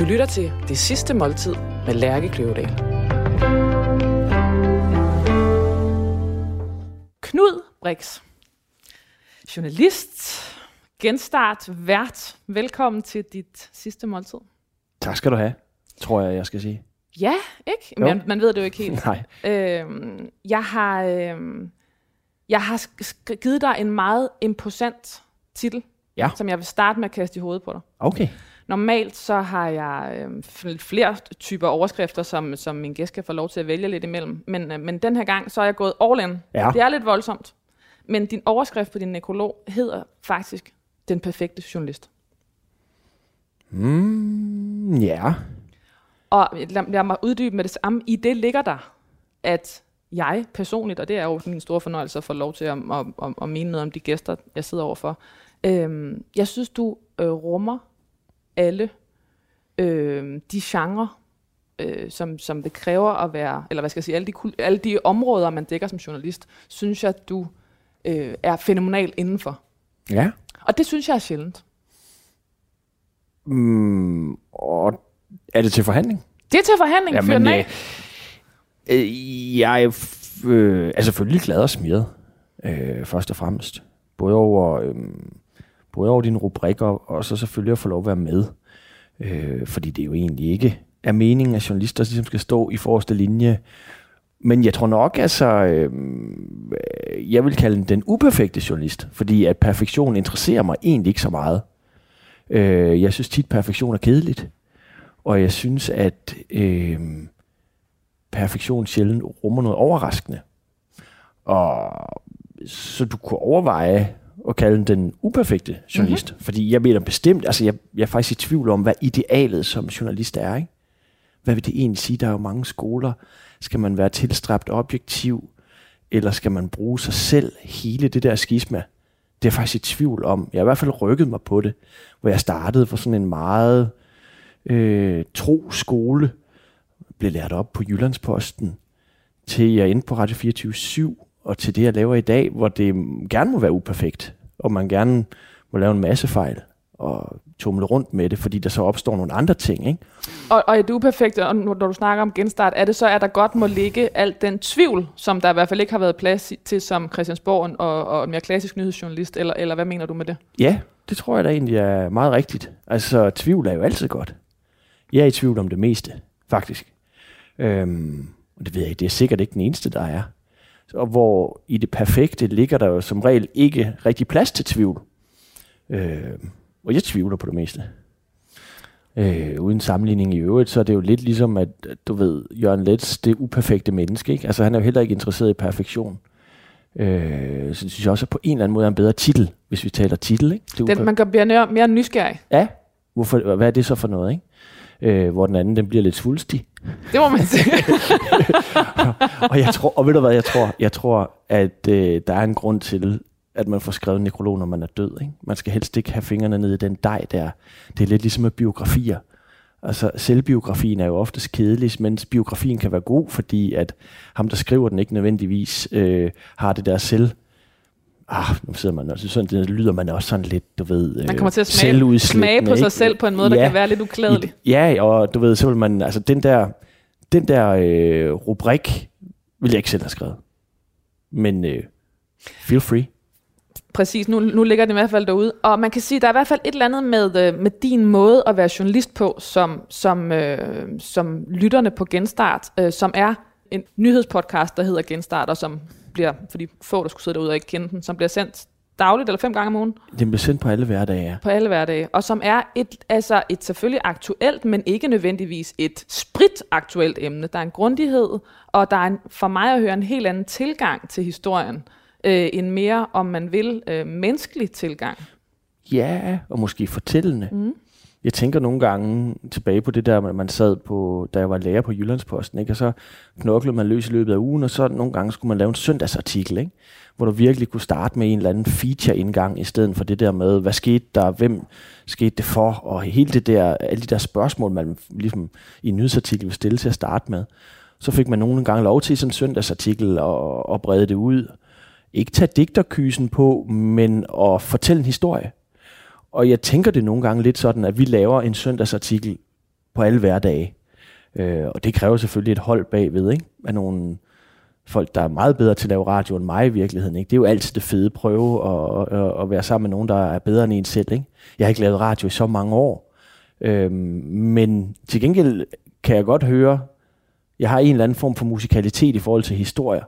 Du lytter til Det Sidste Måltid med Lærke Kløvedal. Knud Brix, journalist, genstart, vært. Velkommen til dit sidste måltid. Tak skal du have, tror jeg, jeg skal sige. Ja, ikke? Jo. Man, man ved det jo ikke helt. Nej. Øhm, jeg har, øhm, jeg har givet dig en meget imposant titel, Ja. som jeg vil starte med at kaste i hovedet på dig. Okay. Normalt så har jeg f- flere typer overskrifter, som, som min gæst kan få lov til at vælge lidt imellem. Men, øh, men den her gang, så er jeg gået all in. Ja. Det er lidt voldsomt. Men din overskrift på din nekrolog hedder faktisk Den perfekte journalist. Mm, ja. Og lad, lad mig uddybe med det samme. I det ligger der, at jeg personligt, og det er jo min store fornøjelse at få lov til at, at, at, at mene noget om de gæster, jeg sidder overfor. Øhm, jeg synes, du øh, rummer alle øh, de genrer, øh, som, som det kræver at være, eller hvad skal jeg sige, alle de, alle de områder, man dækker som journalist, synes jeg, du øh, er fænomenal indenfor. Ja. Og det synes jeg er sjældent. Mm, og er det til forhandling? Det er til forhandling, den øh, af. øh, jeg er øh, er selvfølgelig glad og smiret, øh, først og fremmest. Både over, øh, både over dine rubrikker, og så selvfølgelig at få lov at være med. Øh, fordi det jo egentlig ikke er meningen, at journalister ligesom skal stå i forreste linje. Men jeg tror nok, altså, øh, jeg vil kalde den den uperfekte journalist, fordi at perfektion interesserer mig egentlig ikke så meget. Øh, jeg synes tit, perfektion er kedeligt. Og jeg synes, at øh, perfektion sjældent rummer noget overraskende. Og så du kunne overveje at kalde den den uperfekte journalist. Mm-hmm. Fordi jeg mener bestemt, altså jeg, jeg er faktisk i tvivl om, hvad idealet som journalist er. Ikke? Hvad vil det egentlig sige? Der er jo mange skoler. Skal man være tilstræbt objektiv? Eller skal man bruge sig selv? Hele det der skisma. Det er jeg faktisk i tvivl om. Jeg har i hvert fald rykket mig på det. Hvor jeg startede for sådan en meget øh, tro skole. Blev lært op på Jyllandsposten. Til jeg endte på Radio 24 og til det, jeg laver i dag, hvor det gerne må være uperfekt, og man gerne må lave en masse fejl, og tumle rundt med det, fordi der så opstår nogle andre ting. Ikke? Og, og er det uperfekt, og når du snakker om genstart, er det så, at der godt må ligge alt den tvivl, som der i hvert fald ikke har været plads til som Christiansborg og, og en mere klassisk nyhedsjournalist, eller, eller hvad mener du med det? Ja, det tror jeg da egentlig er meget rigtigt. Altså, tvivl er jo altid godt. Jeg er i tvivl om det meste, faktisk. Øhm, og det ved jeg ikke, det er sikkert ikke den eneste, der er. Og hvor i det perfekte ligger der jo som regel ikke rigtig plads til tvivl. Øhm, og jeg tvivler på det meste. Øh, uden sammenligning i øvrigt, så er det jo lidt ligesom, at du ved, Jørgen Letts, det uperfekte menneske, ikke? Altså han er jo heller ikke interesseret i perfektion. Øh, så synes jeg også, at på en eller anden måde er en bedre titel, hvis vi taler titel, ikke? Det Den, man kan blive mere, mere nysgerrig. Ja, Hvorfor, hvad er det så for noget, ikke? Øh, hvor den anden, den bliver lidt svulstig. Det må man sige. og jeg tror, og ved du hvad, jeg tror, jeg tror at øh, der er en grund til, at man får skrevet en nekrolog, når man er død. Ikke? Man skal helst ikke have fingrene nede i den dej der. Det er lidt ligesom med biografier. Altså selvbiografien er jo oftest kedelig, mens biografien kan være god, fordi at ham, der skriver den, ikke nødvendigvis øh, har det der selv... Ah, nu sidder man også sådan, det lyder man også sådan lidt, du ved, Man kommer til at smage, smage på sig ikke? selv på en måde, der Ja. kan være lidt uklædelig. Ja, og du ved, så vil man, altså den der, den der øh, rubrik, vil jeg ikke selv have skrevet. Men øh, feel free. Præcis, nu, nu ligger den i hvert fald derude. Og man kan sige, der er i hvert fald et eller andet med, øh, med din måde at være journalist på, som, som, øh, som lytterne på Genstart, øh, som er en nyhedspodcast, der hedder Genstart, og som bliver, for de få, der skulle sidde derude og ikke kende den, som bliver sendt dagligt eller fem gange om ugen Den bliver sendt på alle hverdage, på alle hverdage, og som er et, altså et selvfølgelig aktuelt, men ikke nødvendigvis et spritaktuelt emne. Der er en grundighed, og der er en, for mig at høre en helt anden tilgang til historien, øh, en mere, om man vil, øh, menneskelig tilgang. Ja, og måske fortællende. Mm. Jeg tænker nogle gange tilbage på det der, man- sad på, da jeg var lærer på Jyllandsposten, ikke? og så knoklede man løs i løbet af ugen, og så nogle gange skulle man lave en søndagsartikel, ikke? hvor du virkelig kunne starte med en eller anden feature-indgang, i stedet for det der med, hvad skete der, hvem skete det for, og hele det der, alle de der spørgsmål, man ligesom i en nyhedsartikel vil stille til at starte med. Så fik man nogle gange lov til sådan en søndagsartikel og, og brede det ud. Ikke tage digterkysen på, men at fortælle en historie. Og jeg tænker det nogle gange lidt sådan, at vi laver en søndagsartikel på alle hverdage. Øh, og det kræver selvfølgelig et hold bagved, ikke? Af nogle folk, der er meget bedre til at lave radio end mig i virkeligheden. Ikke? Det er jo altid det fede prøve at, at, at være sammen med nogen, der er bedre end en selv. Ikke? Jeg har ikke lavet radio i så mange år. Øhm, men til gengæld kan jeg godt høre, jeg har en eller anden form for musikalitet i forhold til historier.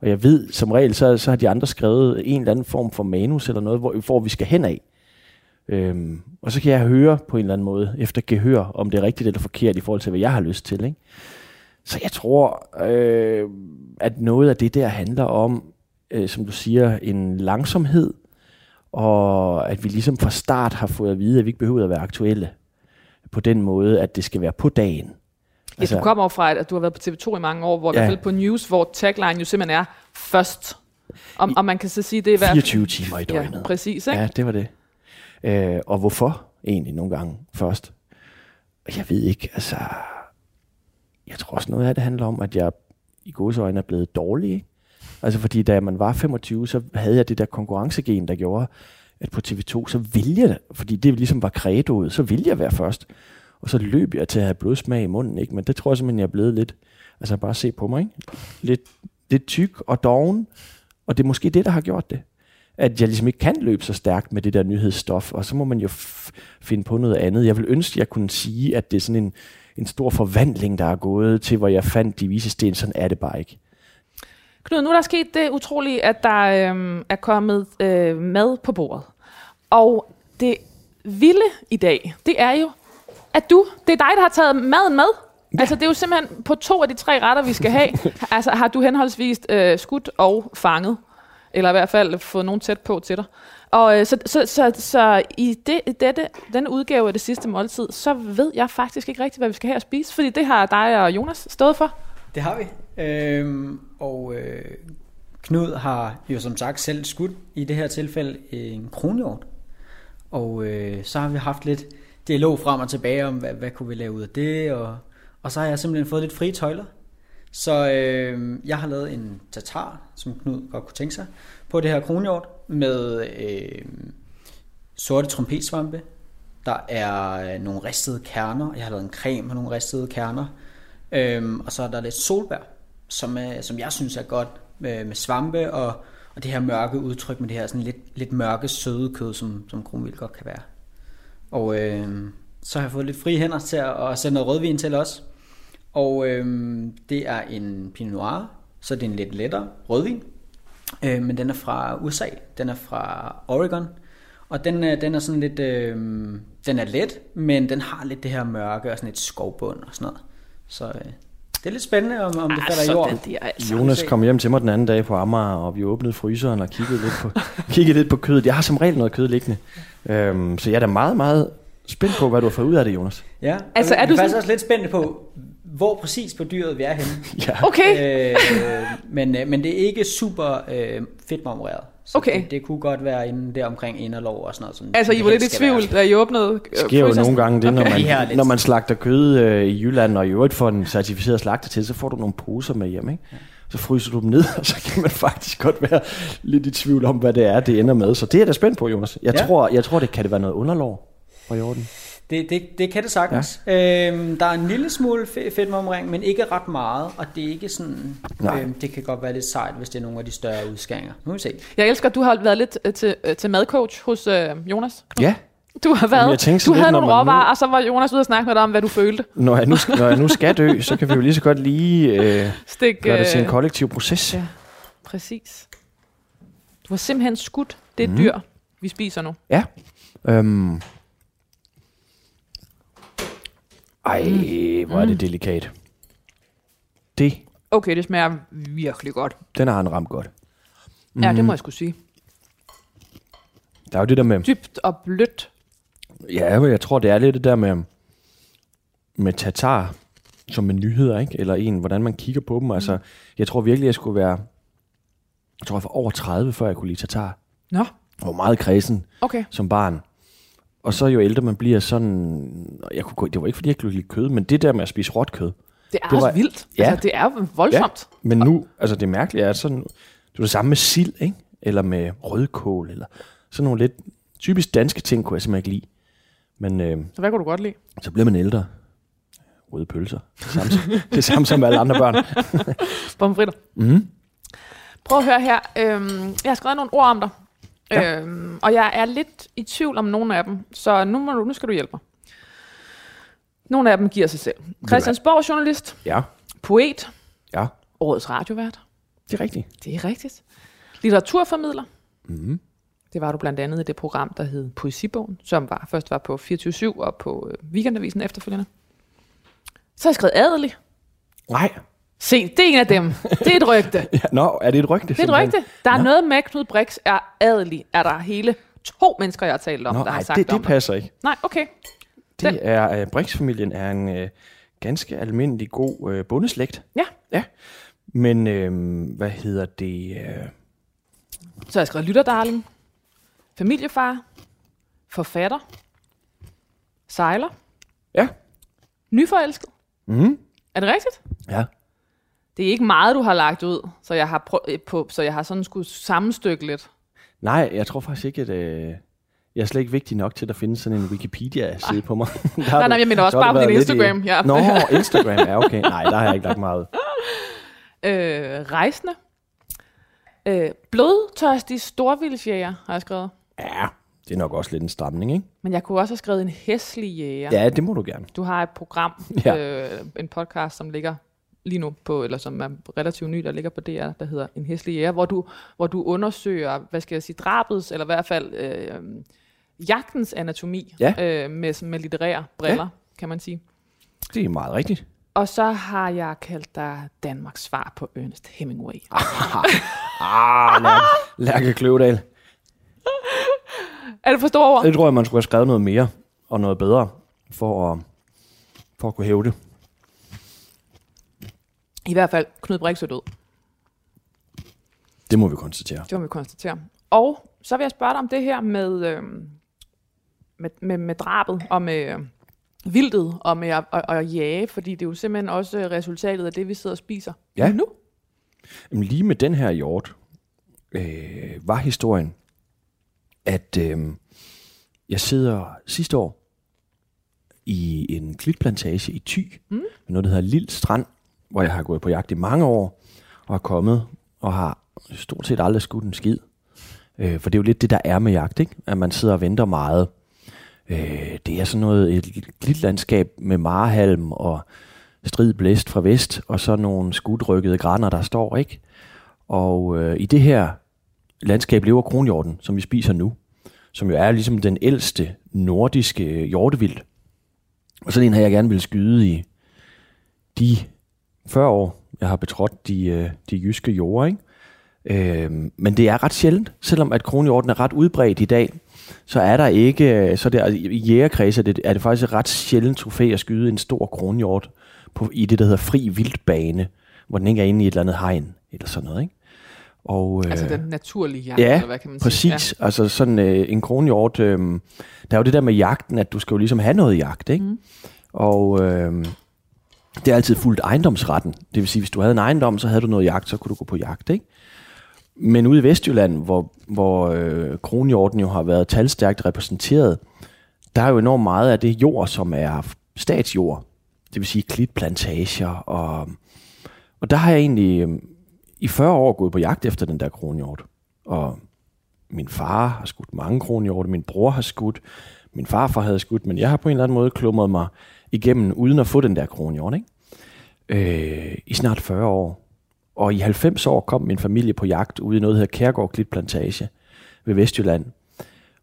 Og jeg ved, som regel, så, så har de andre skrevet en eller anden form for manus eller noget, hvor, hvor vi skal hen af. Øhm, og så kan jeg høre på en eller anden måde, efter gehør, om det er rigtigt eller forkert i forhold til, hvad jeg har lyst til. Ikke? Så jeg tror, øh, at noget af det der handler om, øh, som du siger, en langsomhed, og at vi ligesom fra start har fået at vide, at vi ikke behøver at være aktuelle på den måde, at det skal være på dagen. Ja, altså, du kommer fra, at du har været på TV2 i mange år, hvor ja. i hvert fald på News, hvor tagline jo simpelthen er først. Og, og man kan så sige, det er 24 timer i døgnet. Ja, præcis. Ikke? Ja, det var det. Øh, og hvorfor egentlig nogle gange først? Jeg ved ikke, altså... Jeg tror også noget af det handler om, at jeg i øjne er blevet dårlig. Ikke? Altså fordi da man var 25, så havde jeg det der konkurrencegen, der gjorde, at på TV2, så ville jeg, fordi det ligesom var kredoet, så ville jeg være først. Og så løb jeg til at have blodsmag i munden, ikke? Men det tror jeg simpelthen, jeg er blevet lidt, altså bare se på mig, ikke? Lidt, lidt tyk og doven, og det er måske det, der har gjort det. At jeg ligesom ikke kan løbe så stærkt med det der nyhedsstof, og så må man jo finde på noget andet. Jeg vil ønske, at jeg kunne sige, at det er sådan en, en stor forvandling, der er gået til, hvor jeg fandt de vise sten. Sådan er det bare ikke. Knud, nu er der sket det utrolige, at der øh, er kommet øh, mad på bordet. Og det vilde i dag, det er jo, at du, det er dig, der har taget maden med. Ja. Altså, det er jo simpelthen på to af de tre retter, vi skal have. altså, har du henholdsvis øh, skudt og fanget. Eller i hvert fald fået nogen tæt på til dig. Og øh, så, så, så, så i det, dette, denne udgave af det sidste måltid, så ved jeg faktisk ikke rigtigt, hvad vi skal have at spise, fordi det har dig og Jonas stået for. Det har vi. Øhm, og øh, Knud har jo som sagt selv skudt i det her tilfælde en kronhjort. Og øh, så har vi haft lidt dialog frem og tilbage om, hvad, hvad kunne vi lave ud af det, og, og så har jeg simpelthen fået lidt frie tøjler. Så øh, jeg har lavet en tatar, som Knud godt kunne tænke sig, på det her kronhjort med øh, sorte trompetsvampe. Der er øh, nogle ristede kerner. Jeg har lavet en creme med nogle ristede kerner. Øh, og så er der lidt solbær, som, er, som jeg synes er godt med, med svampe og, og det her mørke udtryk med det her sådan lidt, lidt mørke søde kød, som, som kronvild godt kan være. Og øh, så har jeg fået lidt frie hænder til at, at sætte noget rødvin til også. Og øh, det er en Pinot Noir, så det er en lidt lettere rødvin. Øh, men den er fra USA, den er fra Oregon. Og den, er, den er sådan lidt, øh, den er let, men den har lidt det her mørke og sådan et skovbund og sådan noget. Så øh, det er lidt spændende, om, om det falder i jorden. Det altså Jonas kom hjem til mig den anden dag på Amager, og vi åbnede fryseren og kiggede lidt på, kiggede lidt på kødet. Jeg har som regel noget kød liggende. Øhm, så jeg er da meget, meget spændt på, hvad du har fået ud af det, Jonas. Ja, altså, er du faktisk sådan... også lidt spændt på, hvor præcis på dyret vi er henne. ja. Okay. Øh, men, øh, men det er ikke super øh, fedt marmoreret. Så okay. det, det kunne godt være inden der omkring inderlov og sådan noget. Som altså, I var lidt i tvivl, da I åbnede Det sker jo nogle gange det, når man, når man slagter kød øh, i Jylland, og i øvrigt får en certificeret slagter til, så får du nogle poser med hjem, ikke? Ja. Så fryser du dem ned, og så kan man faktisk godt være lidt i tvivl om, hvad det er, det ender med. Så det er jeg da spændt på, Jonas. Jeg, ja. tror, jeg tror, det kan det være noget underlov fra jorden. Det, det, det kan det sagtens. Ja. Øhm, der er en lille smule fedtmomring, men ikke ret meget, og det er ikke sådan, øhm, det kan godt være lidt sejt, hvis det er nogle af de større udskæringer. Nu må vi se. Jeg elsker, at du har været lidt øh, til, øh, til madcoach hos øh, Jonas. Ja. Du har været, Jamen, du havde nogle råvarer, nu... og så var Jonas ude og snakke med dig om, hvad du følte. Når jeg nu, når jeg nu skal dø, så kan vi jo lige så godt lige øh, Stik, gøre det til en kollektiv proces. Ja, præcis. Du har simpelthen skudt det mm. dyr, vi spiser nu. Ja. Øhm, ej, mm. hvor er det mm. delikat. Det. Okay, det smager virkelig godt. Den har han ramt godt. Mm. Ja, det må jeg skulle sige. Der er jo det der med... Dybt og blødt. Ja, jeg tror, det er lidt det der med, med tatar som en nyhed, ikke? Eller en, hvordan man kigger på dem. Mm. Altså, jeg tror virkelig, jeg skulle være... Jeg tror, jeg var over 30, før jeg kunne lide tatar. Nå. Jeg var meget kredsen okay. som barn. Og så jo ældre man bliver, sådan... Jeg kunne, det var ikke, fordi jeg kunne lide kød, men det der med at spise råt kød. Det er det også var, vildt. Ja, altså, det er voldsomt. Ja, men nu, altså det mærkelige er sådan... Det er det samme med sild, ikke? Eller med rødkål, eller sådan nogle lidt typisk danske ting, kunne jeg simpelthen ikke lide. Men, øh, så hvad kunne du godt lide? Så bliver man ældre. røde pølser. Det samme, det samme som alle andre børn. Pomfritter. Mm. Prøv at høre her. Øhm, jeg har skrevet nogle ord om dig. Ja. Øhm, og jeg er lidt i tvivl om nogle af dem. Så nu, må du, nu skal du hjælpe mig. Nogle af dem giver sig selv. Christiansborg journalist, Ja, poet, ja, årets radiovært. det er rigtigt. Det er rigtigt. Litteraturformidler. Mm. Det var du blandt andet i det program, der hed Poesibogen, som var, først var på 24-7 og på øh, Weekendavisen efterfølgende. Så har jeg skrevet adelig. Nej. Se, det er en af dem. Det er et rygte. Ja, nå, er det et rygte? Det er et rygte. Der er Nå. noget med, Knud Brix er adelig. Er der hele to mennesker, jeg har talt om, Nå, der har ej, sagt det, om det passer ikke. Nej, okay. Det er, uh, Brix-familien er en uh, ganske almindelig god uh, bundeslægt. Ja. Ja. Men, uh, hvad hedder det? Uh, Så har jeg skrevet lytterdarling, familiefar, forfatter, sejler, ja. nyforelsket. Mm. Er det rigtigt? Ja. Det er ikke meget, du har lagt ud, så jeg har, prø- øh, på, så jeg har sådan skulle sammenstykke lidt. Nej, jeg tror faktisk ikke, at... Uh, jeg er slet ikke vigtig nok til, at der findes sådan en Wikipedia-side på mig. Der Nej, nej, jeg mener også bare på din Instagram. Ja. Nå, Instagram, ja okay. Nej, der har jeg ikke lagt meget ud. Øh, rejsende. Øh, blodtørstig storvildsjæger, har jeg skrevet. Ja, det er nok også lidt en stramning, ikke? Men jeg kunne også have skrevet en hæslig jæger. Ja, det må du gerne. Du har et program, ja. øh, en podcast, som ligger lige nu på, eller som er relativt ny, der ligger på DR, der hedder En hæslig jæger, hvor du, hvor du undersøger, hvad skal jeg sige, drabets, eller i hvert fald øh, jagtens anatomi Ja. øh, med, med litterære briller, ja. kan man sige. Det er meget rigtigt. Og så har jeg kaldt dig Danmarks svar på Ernest Hemingway. Ah, Lærke, Lærke Kløvedal. Er det for store ord? Det tror jeg, man skulle have skrevet noget mere og noget bedre for at, for at kunne hæve det. I hvert fald, Knud Brix er død. Det må vi konstatere. Det må vi konstatere. Og så vil jeg spørge dig om det her med, øh, med, med, med drabet og med øh, vildtet og med at, at, at jage, fordi det er jo simpelthen også resultatet af det, vi sidder og spiser Ja. lige nu. Jamen, lige med den her hjort øh, var historien, at øh, jeg sidder sidste år i en klitplantage i Thy, mm. noget, der hedder Lille Strand, hvor jeg har gået på jagt i mange år, og er kommet og har stort set aldrig skudt en skid. Øh, for det er jo lidt det, der er med jagt, ikke? at man sidder og venter meget. Øh, det er sådan noget, et lille landskab med marehalm og strid blæst fra vest, og så nogle skudrykkede græner, der står, ikke? Og øh, i det her landskab lever kronhjorten, som vi spiser nu, som jo er ligesom den ældste nordiske hjortevild. Og sådan en har jeg gerne vil skyde i de 40 år, jeg har betrådt de, øh, de jyske jorder, ikke? Øh, men det er ret sjældent, selvom at kronhjorten er ret udbredt i dag, så er der ikke, så der, i jægerkredse er det, er det faktisk et ret sjældent trofæ at skyde en stor kronhjort på, i det, der hedder fri vildbane, hvor den ikke er inde i et eller andet hegn, eller sådan noget, ikke? Og, øh, Altså den naturlige jagt, Ja, eller hvad kan man sige. Præcis, ja. altså sådan øh, en kronhjort, øh, der er jo det der med jagten, at du skal jo ligesom have noget jagt, ikke? Mm. Og øh, det er altid fuldt ejendomsretten. Det vil sige, hvis du havde en ejendom, så havde du noget jagt, så kunne du gå på jagt, ikke? Men ude i Vestjylland, hvor, hvor øh, kronhjorten jo har været talstærkt repræsenteret, der er jo enormt meget af det jord, som er statsjord. Det vil sige klitplantager. Og, og der har jeg egentlig øh, i 40 år gået på jagt efter den der kronhjort. Og min far har skudt mange kronhjorte, min bror har skudt, min farfar havde skudt, men jeg har på en eller anden måde klumret mig igennem, uden at få den der kronhjort, ikke? Øh, i snart 40 år. Og i 90 år kom min familie på jagt ude i noget, der hedder Kærgård Klitplantage ved Vestjylland.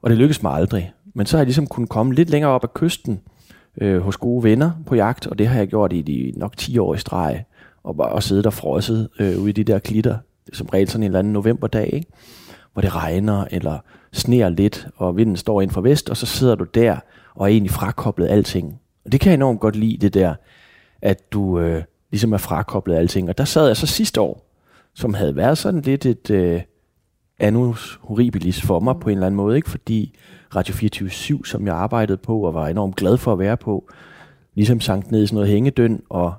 Og det lykkedes mig aldrig. Men så har jeg ligesom kunnet komme lidt længere op ad kysten øh, hos gode venner på jagt, og det har jeg gjort i de nok 10 år i streg, og bare og siddet og frosset øh, ude i de der klitter, som regel sådan en eller anden novemberdag, ikke? hvor det regner eller sneer lidt, og vinden står ind fra vest, og så sidder du der og er egentlig frakoblet alting. Og det kan jeg enormt godt lide, det der, at du øh, ligesom er frakoblet alting. Og der sad jeg så sidste år, som havde været sådan lidt et øh, annus horribilis for mig på en eller anden måde, ikke? fordi Radio 24 som jeg arbejdede på og var enormt glad for at være på, ligesom sank ned i sådan noget hængedøn og,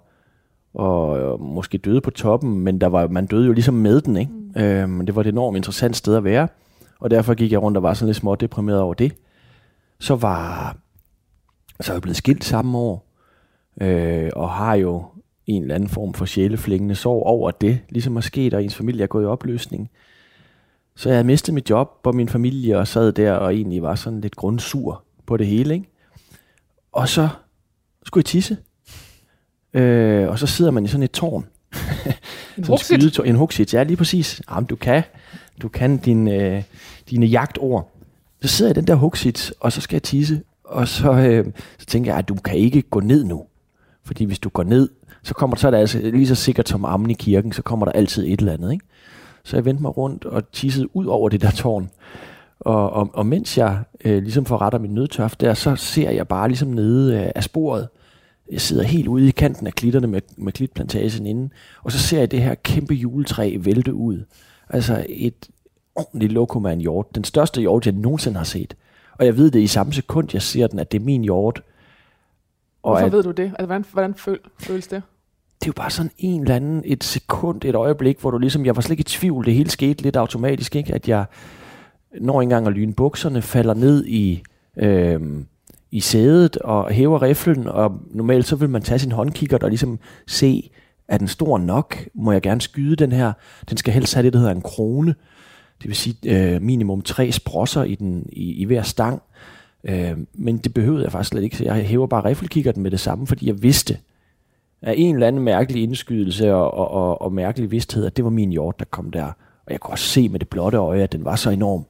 og, og måske døde på toppen, men der var, man døde jo ligesom med den. Ikke? Mm. Øhm, det var et enormt interessant sted at være, og derfor gik jeg rundt og var sådan lidt småt deprimeret over det. Så var så er jeg blevet skilt samme år, øh, og har jo en eller anden form for sjæleflængende sorg over det, ligesom er sket, og ens familie er gået i opløsning. Så jeg havde mistet mit job, og min familie og sad der og egentlig var sådan lidt grundsur på det hele. Ikke? Og så skulle jeg tisse. Øh, og så sidder man i sådan et tårn. En hugsit. En hugsit, ja lige præcis. Jamen, du kan, du kan din, øh, dine jagtord. Så sidder jeg i den der hugsit, og så skal jeg tisse. Og så, øh, så tænkte jeg, at du kan ikke gå ned nu. Fordi hvis du går ned, så kommer så er det altså lige så sikkert som ammen i kirken, så kommer der altid et eller andet. Ikke? Så jeg vendte mig rundt og tissede ud over det der tårn. Og, og, og mens jeg øh, ligesom forretter min nødtørf der, så ser jeg bare ligesom nede øh, af sporet. Jeg sidder helt ude i kanten af klitterne med, med klitplantagen inden, og så ser jeg det her kæmpe juletræ vælte ud. Altså et ordentligt lokum af en hjort. Den største hjort, jeg nogensinde har set. Og jeg ved det i samme sekund, jeg ser den, at det er min hjort. Og Hvorfor at, ved du det? Altså, hvordan, hvordan føl, føles det? det er jo bare sådan en eller anden, et sekund, et øjeblik, hvor du ligesom, jeg var slet ikke i tvivl, det hele skete lidt automatisk, ikke? at jeg når engang at lyne bukserne, falder ned i, øhm, i sædet og hæver riflen, og normalt så vil man tage sin håndkigger og ligesom se, er den stor nok? Må jeg gerne skyde den her? Den skal helst have det, der hedder en krone. Det vil sige øh, minimum tre sprosser i, den, i, i hver stang. Øh, men det behøvede jeg faktisk slet ikke. Så jeg hæver bare riffelkikkerten med det samme, fordi jeg vidste, af en eller anden mærkelig indskydelse og, og, og, og mærkelig vidsthed, at det var min hjort, der kom der. Og jeg kunne også se med det blotte øje, at den var så enorm.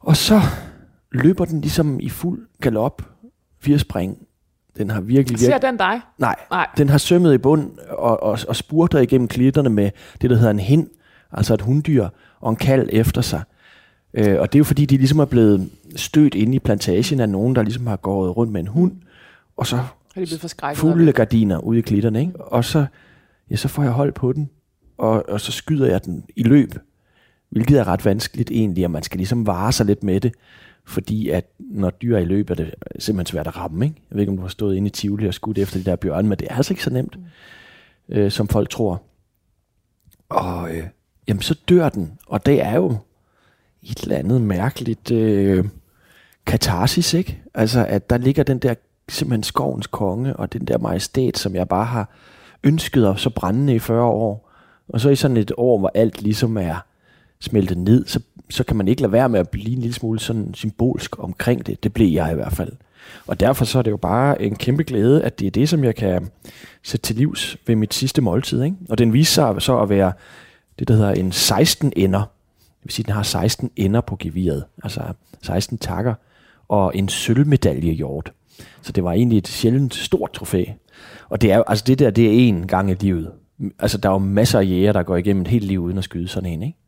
Og så løber den ligesom i fuld galop, fire spring. Den har virkelig, Ser den dig? Nej, Nej. den har sømmet i bund og, og, og spurter igennem klitterne med det, der hedder en hind, altså et hunddyr, og en kald efter sig. Øh, og det er jo fordi, de ligesom er blevet stødt inde i plantagen af nogen, der ligesom har gået rundt med en hund, og så Er de blevet fulde gardiner ude i klitterne, ikke? Og så, ja, så får jeg hold på den, og, og så skyder jeg den i løb, hvilket er ret vanskeligt egentlig, og man skal ligesom vare sig lidt med det, fordi at når dyr er i løb, er det simpelthen svært at ramme, ikke? Jeg ved ikke, om du har stået inde i Tivoli og skudt efter de der bjørne, men det er altså ikke så nemt, øh, som folk tror. Og øh, jamen, så dør den, og det er jo et eller andet mærkeligt øh, katarsis, ikke? Altså, at der ligger den der simpelthen skovens konge, og den der majestæt, som jeg bare har ønsket og så brændende i 40 år. Og så i sådan et år, hvor alt ligesom er smeltet ned, så, så kan man ikke lade være med at blive en lille smule sådan symbolsk omkring det. Det blev jeg i hvert fald. Og derfor så er det jo bare en kæmpe glæde, at det er det, som jeg kan sætte til livs ved mit sidste måltid. Ikke? Og den viser sig så at være det, der hedder en 16 ender. Det vil sige, at den har 16 ender på geviret. Altså 16 takker. Og en sølvmedaljehjort. Så det var egentlig et sjældent stort trofæ. Og det er altså det der, det er én gang i livet. Altså der er jo masser af jæger, der går igennem et helt liv uden at skyde sådan en, ikke?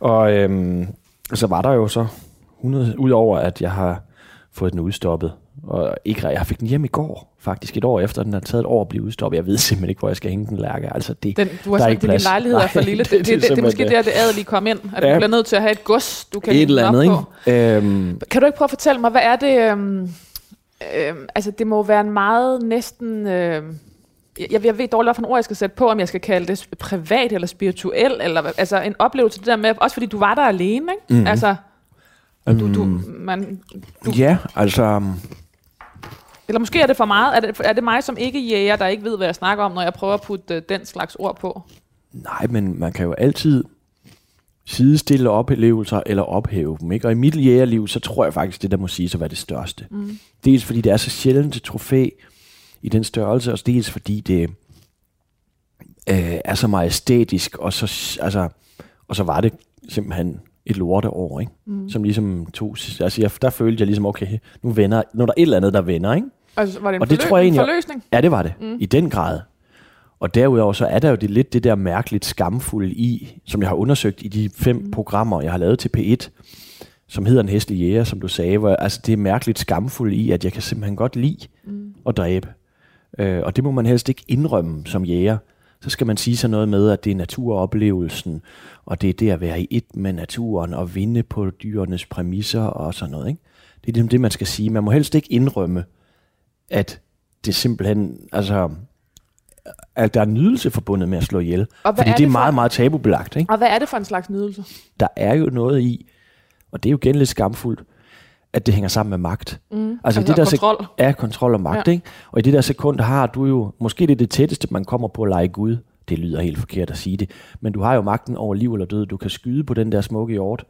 Og øhm, så var der jo så 100, udover at jeg har fået den udstoppet, og ikke, jeg fik den hjem i går, faktisk et år efter, den har taget et år at blive udstoppet. Jeg ved simpelthen ikke, hvor jeg skal hænge den lærke. Altså det, Den, du har Der er ikke at din plads. lejlighed er for lille. det- Det, det det, det, er måske der, det adelige kom ind. At Ja. du bliver nødt til at have et gods, du kan et eller andet, op på. Øhm, Kan du ikke prøve at fortælle mig, hvad er det... Øhm, øhm, altså, det må være en meget næsten... Øhm, jeg, jeg ved dårligt, hvilken ord jeg skal sætte på, om jeg skal kalde det privat eller spirituel, eller altså en oplevelse det der med, også fordi du var der alene, ikke? Mhm. Altså, du, du, øhm, man, du, Ja, altså... eller måske er det for meget, er det, er det mig som ikke jæger, der ikke ved, hvad jeg snakker om, når jeg prøver at putte øh, den slags ord på? Nej, men man kan jo altid sidestille oplevelser eller ophæve dem. Ikke? Og i mit jægerliv, så tror jeg faktisk, det der må sige at være det største. Mm. Dels fordi det er så sjældent et trofæ i den størrelse, og dels fordi det øh, er så majestætisk, og så, altså, og så var det simpelthen et lorteår, ikke? Mm. som ligesom tog... Altså, jeg, der følte jeg ligesom, okay, nu, vender, nu er der et eller andet, der vender, ikke? Altså, var det en, Og det forlø- tror jeg en egentlig- forløsning? Ja, det var det. Mm. I den grad. Og derudover så er der jo det, lidt det der mærkeligt skamfulde i, som jeg har undersøgt i de fem mm. programmer, jeg har lavet til P1, som hedder En hæslig jæger, som du sagde. Hvor, altså det er mærkeligt skamfuldt i, at jeg kan simpelthen godt lide mm. at dræbe. Øh, og det må man helst ikke indrømme som jæger. Så skal man sige sådan noget med, at det er naturoplevelsen, og det er det at være i et med naturen, og vinde på dyrenes præmisser og sådan noget. Ikke? Det er ligesom det, man skal sige. Man må helst ikke indrømme, at det simpelthen, altså, at der er nydelse forbundet med at slå ihjel. Og Fordi er det er det for- meget, meget tabubelagt. Ikke? Og hvad er det for en slags nydelse? Der er jo noget i, og det er jo igen lidt skamfuldt, at det hænger sammen med magt. Mm. Altså, Altså, det der sek- kontrol. Ja, kontrol og magt, ja. ikke? Og i det der sekund har du jo, måske det er det tætteste, man kommer på at lege Gud. Det lyder helt forkert at sige det. Men du har jo magten over liv eller død. Du kan skyde på den der smukke hjort,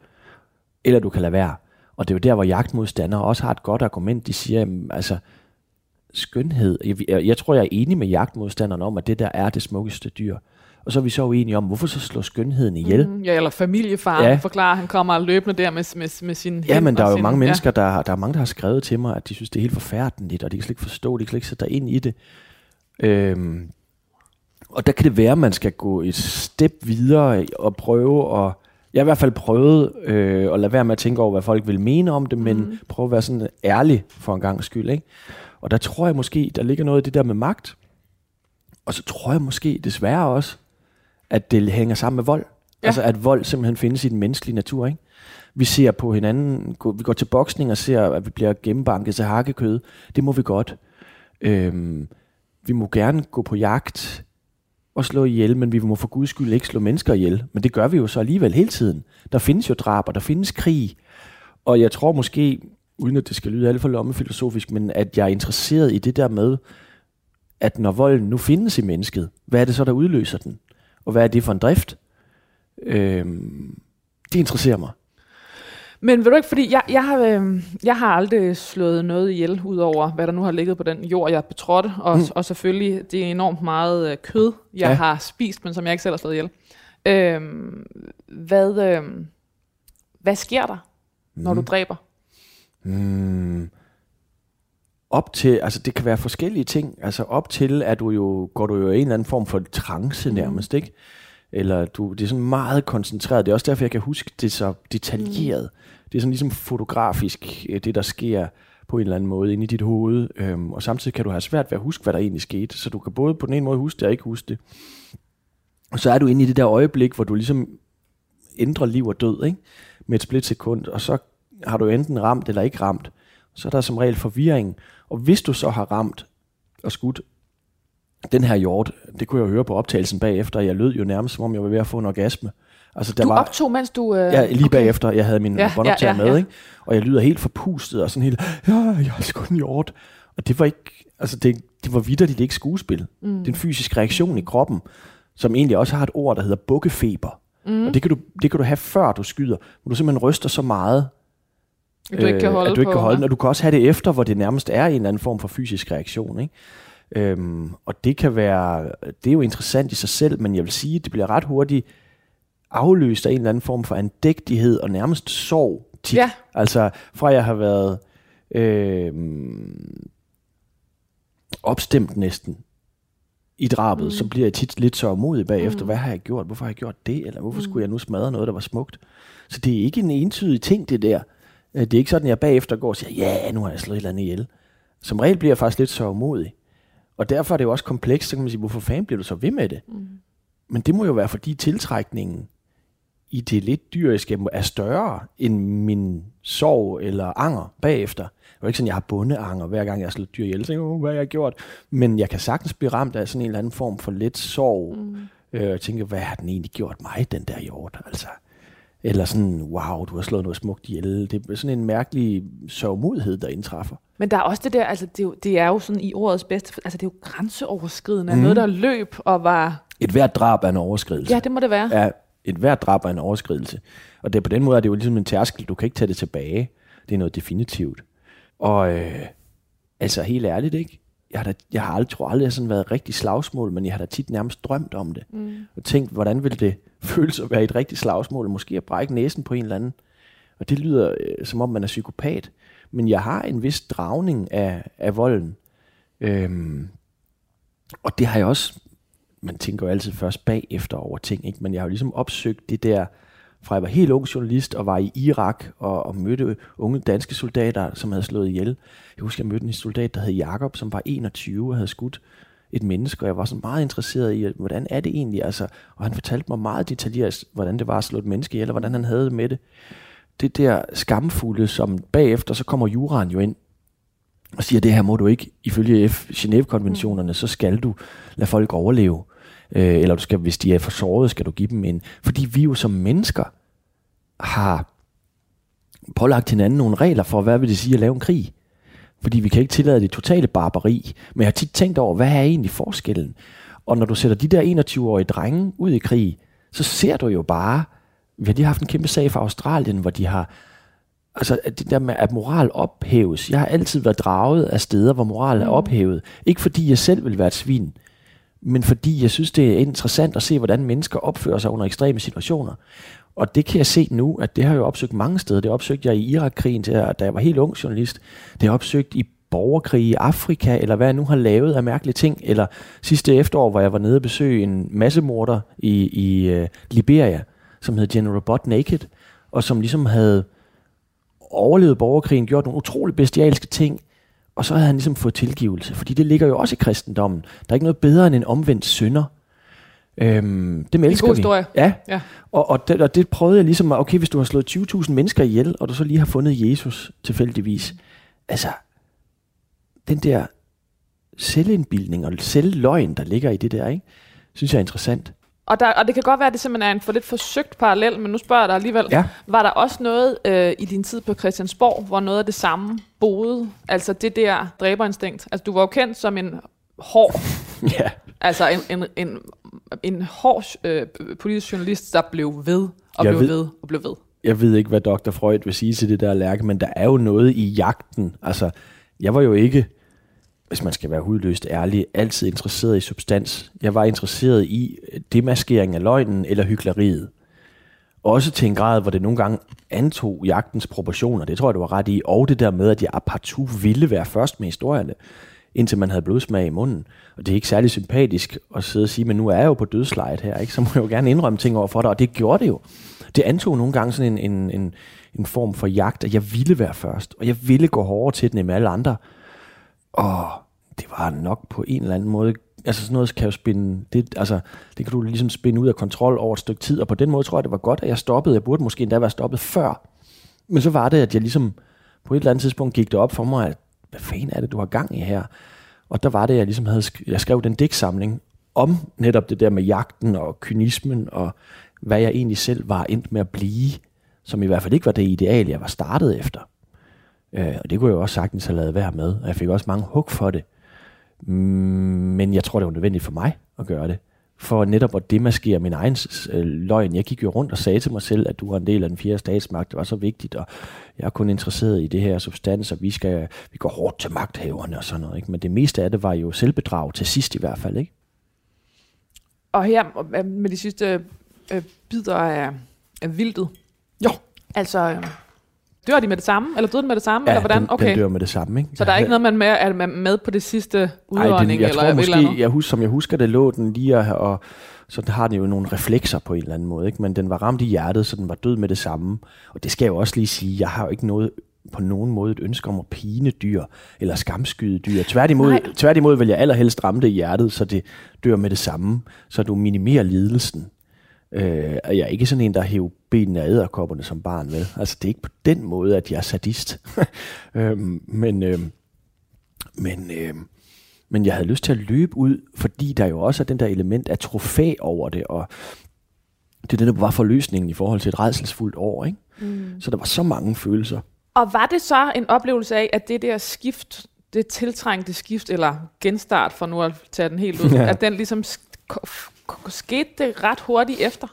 eller du kan lade være. Og det er jo der, hvor jagtmodstandere også har et godt argument. De siger, jamen, altså, skønhed. Jeg, jeg, jeg tror, jeg er enig med jagtmodstanderne om, at det der er det smukkeste dyr. Og så er vi så uenige om, hvorfor så slå skønheden ihjel? Mm, ja, eller familiefaren Ja. ja. forklarer, han kommer løbende der med, med, med sin Ja, men der er jo sin, mange mennesker, der, har- der er mange, der har skrevet til mig, at de synes, det er helt forfærdeligt, og de kan slet ikke forstå, de kan slet ikke sætte dig ind i det. Øhm, og der kan det være, at man skal gå et step videre og prøve at... Jeg har i hvert fald prøvet øh, at lade være med at tænke over, hvad folk vil mene om det, men Mhm. prøve at være sådan ærlig for en gang skyld. Ikke? Og der tror jeg måske, der ligger noget i det der med magt. Og så tror jeg måske desværre også, at det hænger sammen med vold. Ja. Altså at vold simpelthen findes i den menneskelige natur. Ikke? Vi ser på hinanden, vi går til boksning og ser, at vi bliver gennembanket til hakkekød. Det må vi godt. Øhm, vi må gerne gå på jagt og slå ihjel, men vi må for guds skyld ikke slå mennesker ihjel. Men det gør vi jo så alligevel hele tiden. Der findes jo drab, og der findes krig. Og jeg tror måske, uden at det skal lyde alt for lommefilosofisk, men at jeg er interesseret i det der med, at når volden nu findes i mennesket, hvad er det så, der udløser den? Og hvad er det for en drift? Øhm, det interesserer mig. Men ved du ikke, fordi jeg, jeg, har, øh, jeg har aldrig slået noget ihjel, udover hvad der nu har ligget på den jord, jeg betrådte. Og, Mm. mm. og selvfølgelig, det er enormt meget øh, kød, jeg Ja. har spist, men som jeg ikke selv har slået ihjel. Øh, hvad, øh, hvad sker der, når du dræber? Mm. Op til, altså det kan være forskellige ting. Altså op til, at du jo, går du jo i en eller anden form for trance nærmest, ikke? Eller du, det er sådan meget koncentreret. Det er også derfor, jeg kan huske det så detaljeret. Det er sådan ligesom fotografisk, øh, det der sker på en eller anden måde inde i dit hoved. Øhm, og samtidig kan du have svært ved at huske, hvad der egentlig skete. Så du kan både på den ene måde huske det og ikke huske det. Og så er du inde i det der øjeblik, hvor du ligesom ændrer liv og død, ikke? Med et splitsekund. Og så har du enten ramt eller ikke ramt. Så er der som regel forvirring. Og hvis du så har ramt og skudt den her hjort, det kunne jeg jo høre på optagelsen bagefter, jeg lød jo nærmest, som om jeg var ved at få en orgasme. Altså, der Du var, optog, mens du... Øh, Ja, lige okay. bagefter, jeg havde min ja, båndoptager ja, med, ja, ja. ikke? og jeg lyder helt forpustet, og sådan helt, ja, jeg har skudt en hjort. Og det var ikke, altså det, det var vidderligt ikke skuespil. Mm. Det er en fysisk reaktion i kroppen, som egentlig også har et ord, der hedder bukkefeber. Mm. Og det kan, du, det kan du have, før du skyder, hvor du simpelthen ryster så meget, du ikke kan holde Øh, at du ikke kan holde den, og du kan også have det efter, hvor det nærmest er en eller anden form for fysisk reaktion. Ikke? Øhm, og det kan være, det er jo interessant i sig selv, men jeg vil sige, at det bliver ret hurtigt afløst af en eller anden form for andægtighed og nærmest sorg tit. Ja. Altså fra jeg har været øhm, opstemt næsten i drabet, mm. så bliver jeg tit lidt så modig bagefter. Mm. Hvad har jeg gjort? Hvorfor har jeg gjort det? Eller hvorfor mm. skulle jeg nu smadre noget, der var smukt? Så det er ikke en entydig ting, det der. Øh, Det er ikke sådan, at jeg bagefter går og siger, ja, nu har jeg slået et eller andet ihjel. Som regel bliver jeg faktisk lidt så modig. Og derfor er det jo også komplekst, så kan man sige, hvorfor fanden bliver du så ved med det? Mm. Men det må jo være, fordi tiltrækningen i det lidt dyriske er større end min sorg eller anger bagefter. Det er ikke sådan, jeg har bundeanger, hver gang jeg har slået dyr ihjel. Så tænker, jeg, "Åh, hvad har jeg gjort? Men jeg kan sagtens blive ramt af sådan en eller anden form for lidt sorg. Mm. Øh, og tænke, hvad har den egentlig gjort mig, den der hjort? Altså, eller sådan, wow, du har slået noget smukt ihjel. Det er sådan en mærkelig sørgmodighed, der indtræffer. Men der er også det der, altså det er jo, det er jo sådan i ordets bedste, altså det er jo grænseoverskridende, mm. noget der løb og var, Et hvert drab er en overskridelse. ja det må det være. Ja, et hvert drab er en overskridelse. Og det, på den måde er det jo ligesom en tærskel. Du kan ikke tage det tilbage. Det er noget definitivt. Og øh, altså helt ærligt, ikke? Jeg har, da, jeg har aldrig, tror aldrig, jeg har sådan været rigtig slagsmål, men jeg har da tit nærmest drømt om det. Mm. Og tænkt, hvordan ville det føles at være et rigtigt slagsmål? Måske at brække næsen på en eller anden. Og det lyder øh, som om, man er psykopat. Men jeg har en vis dragning af, af volden. Øhm, og det har jeg også man tænker jo altid først bagefter over ting, ikke? men jeg har jo ligesom opsøgt det der, fra jeg var helt ung journalist og var i Irak og, og mødte unge danske soldater, som havde slået ihjel. Jeg husker, jeg mødte en soldat, der hed Jakob, som var 21 og havde skudt et menneske, og jeg var sådan meget interesseret i, hvordan er det egentlig? Altså, og han fortalte mig meget detaljeret, hvordan det var at slå et menneske ihjel, og hvordan han havde det med det. Det der skamfulde, som bagefter, så kommer juraen jo ind og siger, det her må du ikke, ifølge F- Genève-konventionerne, så skal du lade folk overleve. Øh, eller du skal, hvis de er for såret, skal du give dem en. Fordi vi jo som mennesker har pålagt hinanden nogle regler for, hvad vil det sige at lave en krig. Fordi vi kan ikke tillade det totale barbari. Men jeg har tit tænkt over, hvad er egentlig forskellen? Og når du sætter de der 21-årige drenge ud i krig, så ser du jo bare, vi har lige haft en kæmpe sag fra Australien, hvor de har, altså det der med, at moral ophæves. Jeg har altid været draget af steder, hvor moral er Mm. ophævet. Ikke fordi jeg selv vil være et svin, men fordi jeg synes, det er interessant at se, hvordan mennesker opfører sig under ekstreme situationer. Og det kan jeg se nu, at det har jeg jo opsøgt mange steder. Det opsøgte jeg i Irakkrigen, da jeg var helt ung journalist. Det har jeg opsøgt i borgerkrig i Afrika, eller hvad jeg nu har lavet af mærkelige ting. Eller sidste efterår, hvor jeg var nede og besøge en massemorder i, i uh, Liberia, som hed General Butt Naked, og som ligesom havde overlevet borgerkrigen, gjort nogle utrolig bestialske ting, og så havde han ligesom fået tilgivelse, fordi det ligger jo også i kristendommen. Der er ikke noget bedre end en omvendt synder. Øhm, dem elsker god vi. historie. Ja, Ja. og, og, det, og det prøvede jeg ligesom, okay, hvis du har slået 20.000 mennesker ihjel, og du så lige har fundet Jesus tilfældigvis, altså, den der selvindbildning og selvløgn, der ligger i det der, ikke? synes jeg er interessant. Og, der, og det kan godt være, at det simpelthen er en for lidt forsøgt parallel, men nu spørger jeg dig alligevel. Ja. Var der også noget øh, i din tid på Christiansborg, hvor noget af det samme boede? Altså det der dræberinstinkt. Altså du var jo kendt som en hård, Ja, altså en, en, en, en hård øh, politisk journalist, der blev ved og Jeg blev ved- ved og blev ved. jeg ved ikke, hvad Dr. Freud vil sige til det der lærke, men der er jo noget i jagten. Altså, jeg var jo ikke, hvis man skal være hudløst ærlig, altid interesseret i substans. Jeg var interesseret i demaskering af løgnen eller hyggeleriet. Også til en grad, hvor det nogle gange antog jagtens proportioner. Det tror jeg, du var ret i. Og det der med, at jeg partout ville være først med historierne, indtil man havde blodsmag i munden. Og det er ikke særlig sympatisk at sidde og sige, men nu er jeg jo på dødslejet her, ikke? så må jeg jo gerne indrømme ting over for dig. Og det gjorde det jo. Det antog nogle gange sådan en, en, en, en form for jagt, at jeg ville være først. Og jeg ville gå hårdere til den end alle andre. Og det var nok på en eller anden måde altså sådan noget kan jo spinde, det, altså, det kan du ligesom spinde ud af kontrol over et stykke tid, og på den måde tror jeg, det var godt, at jeg stoppede. Jeg burde måske endda være stoppet før. Men så var det, at jeg ligesom på et eller andet tidspunkt gik det op for mig, at hvad fanden er det, du har gang i her? Og der var det, jeg ligesom havde, sk- jeg skrev den digtsamling om netop det der med jagten og kynismen, og hvad jeg egentlig selv var endt med at blive, som i hvert fald ikke var det ideal, jeg var startet efter. Øh, og det kunne jeg jo også sagtens have lavet være med, og jeg fik også mange hug for det. Mm, Men jeg tror, det var nødvendigt for mig at gøre det. For netop at demaskere min egen øh, løgn. Jeg gik jo rundt og sagde til mig selv, at du var en del af den fjerde statsmagt. Det var så vigtigt, og jeg er kun interesseret i det her substans, og vi, skal, vi går hårdt til magthaverne og sådan noget. Ikke? Men det meste af det var jo selvbedrag til sidst i hvert fald. Ikke? Og her øh, med de sidste øh, bidder af, af vildtet. Jo. Altså, øh, dør de med det samme? Eller døde den med det samme? eller hvordan? den, okay. den dør med det samme. Ikke? Så der er ikke noget, man med, er man med på det sidste Ej, udånding? den, jeg eller tror et eller måske, jeg husker, som jeg husker det, lå den lige og, og så har den jo nogle reflekser på en eller anden måde, ikke? men den var ramt i hjertet, så den var død med det samme. Og det skal jeg jo også lige sige, jeg har jo ikke noget på nogen måde et ønske om at pine dyr eller skamskyde dyr. Tværtimod, Nej. tværtimod vil jeg allerhelst ramme det i hjertet, så det dør med det samme, så du minimerer lidelsen. Øh, og jeg er ikke sådan en, der hæver benene af æderkopperne som barn, vel? Altså, det er ikke på den måde, at jeg er sadist. øhm, men, øhm, men, øhm, men jeg havde lyst til at løbe ud, fordi der jo også er den der element af trofæ over det, og det er det, der var forløsningen i forhold til et redselsfuldt år, ikke? Mm. Så der var så mange følelser. Og var det så en oplevelse af, at det der skift, det tiltrængte skift, eller genstart, for nu at tage den helt ud, Ja. at den ligesom skete det ret hurtigt efter?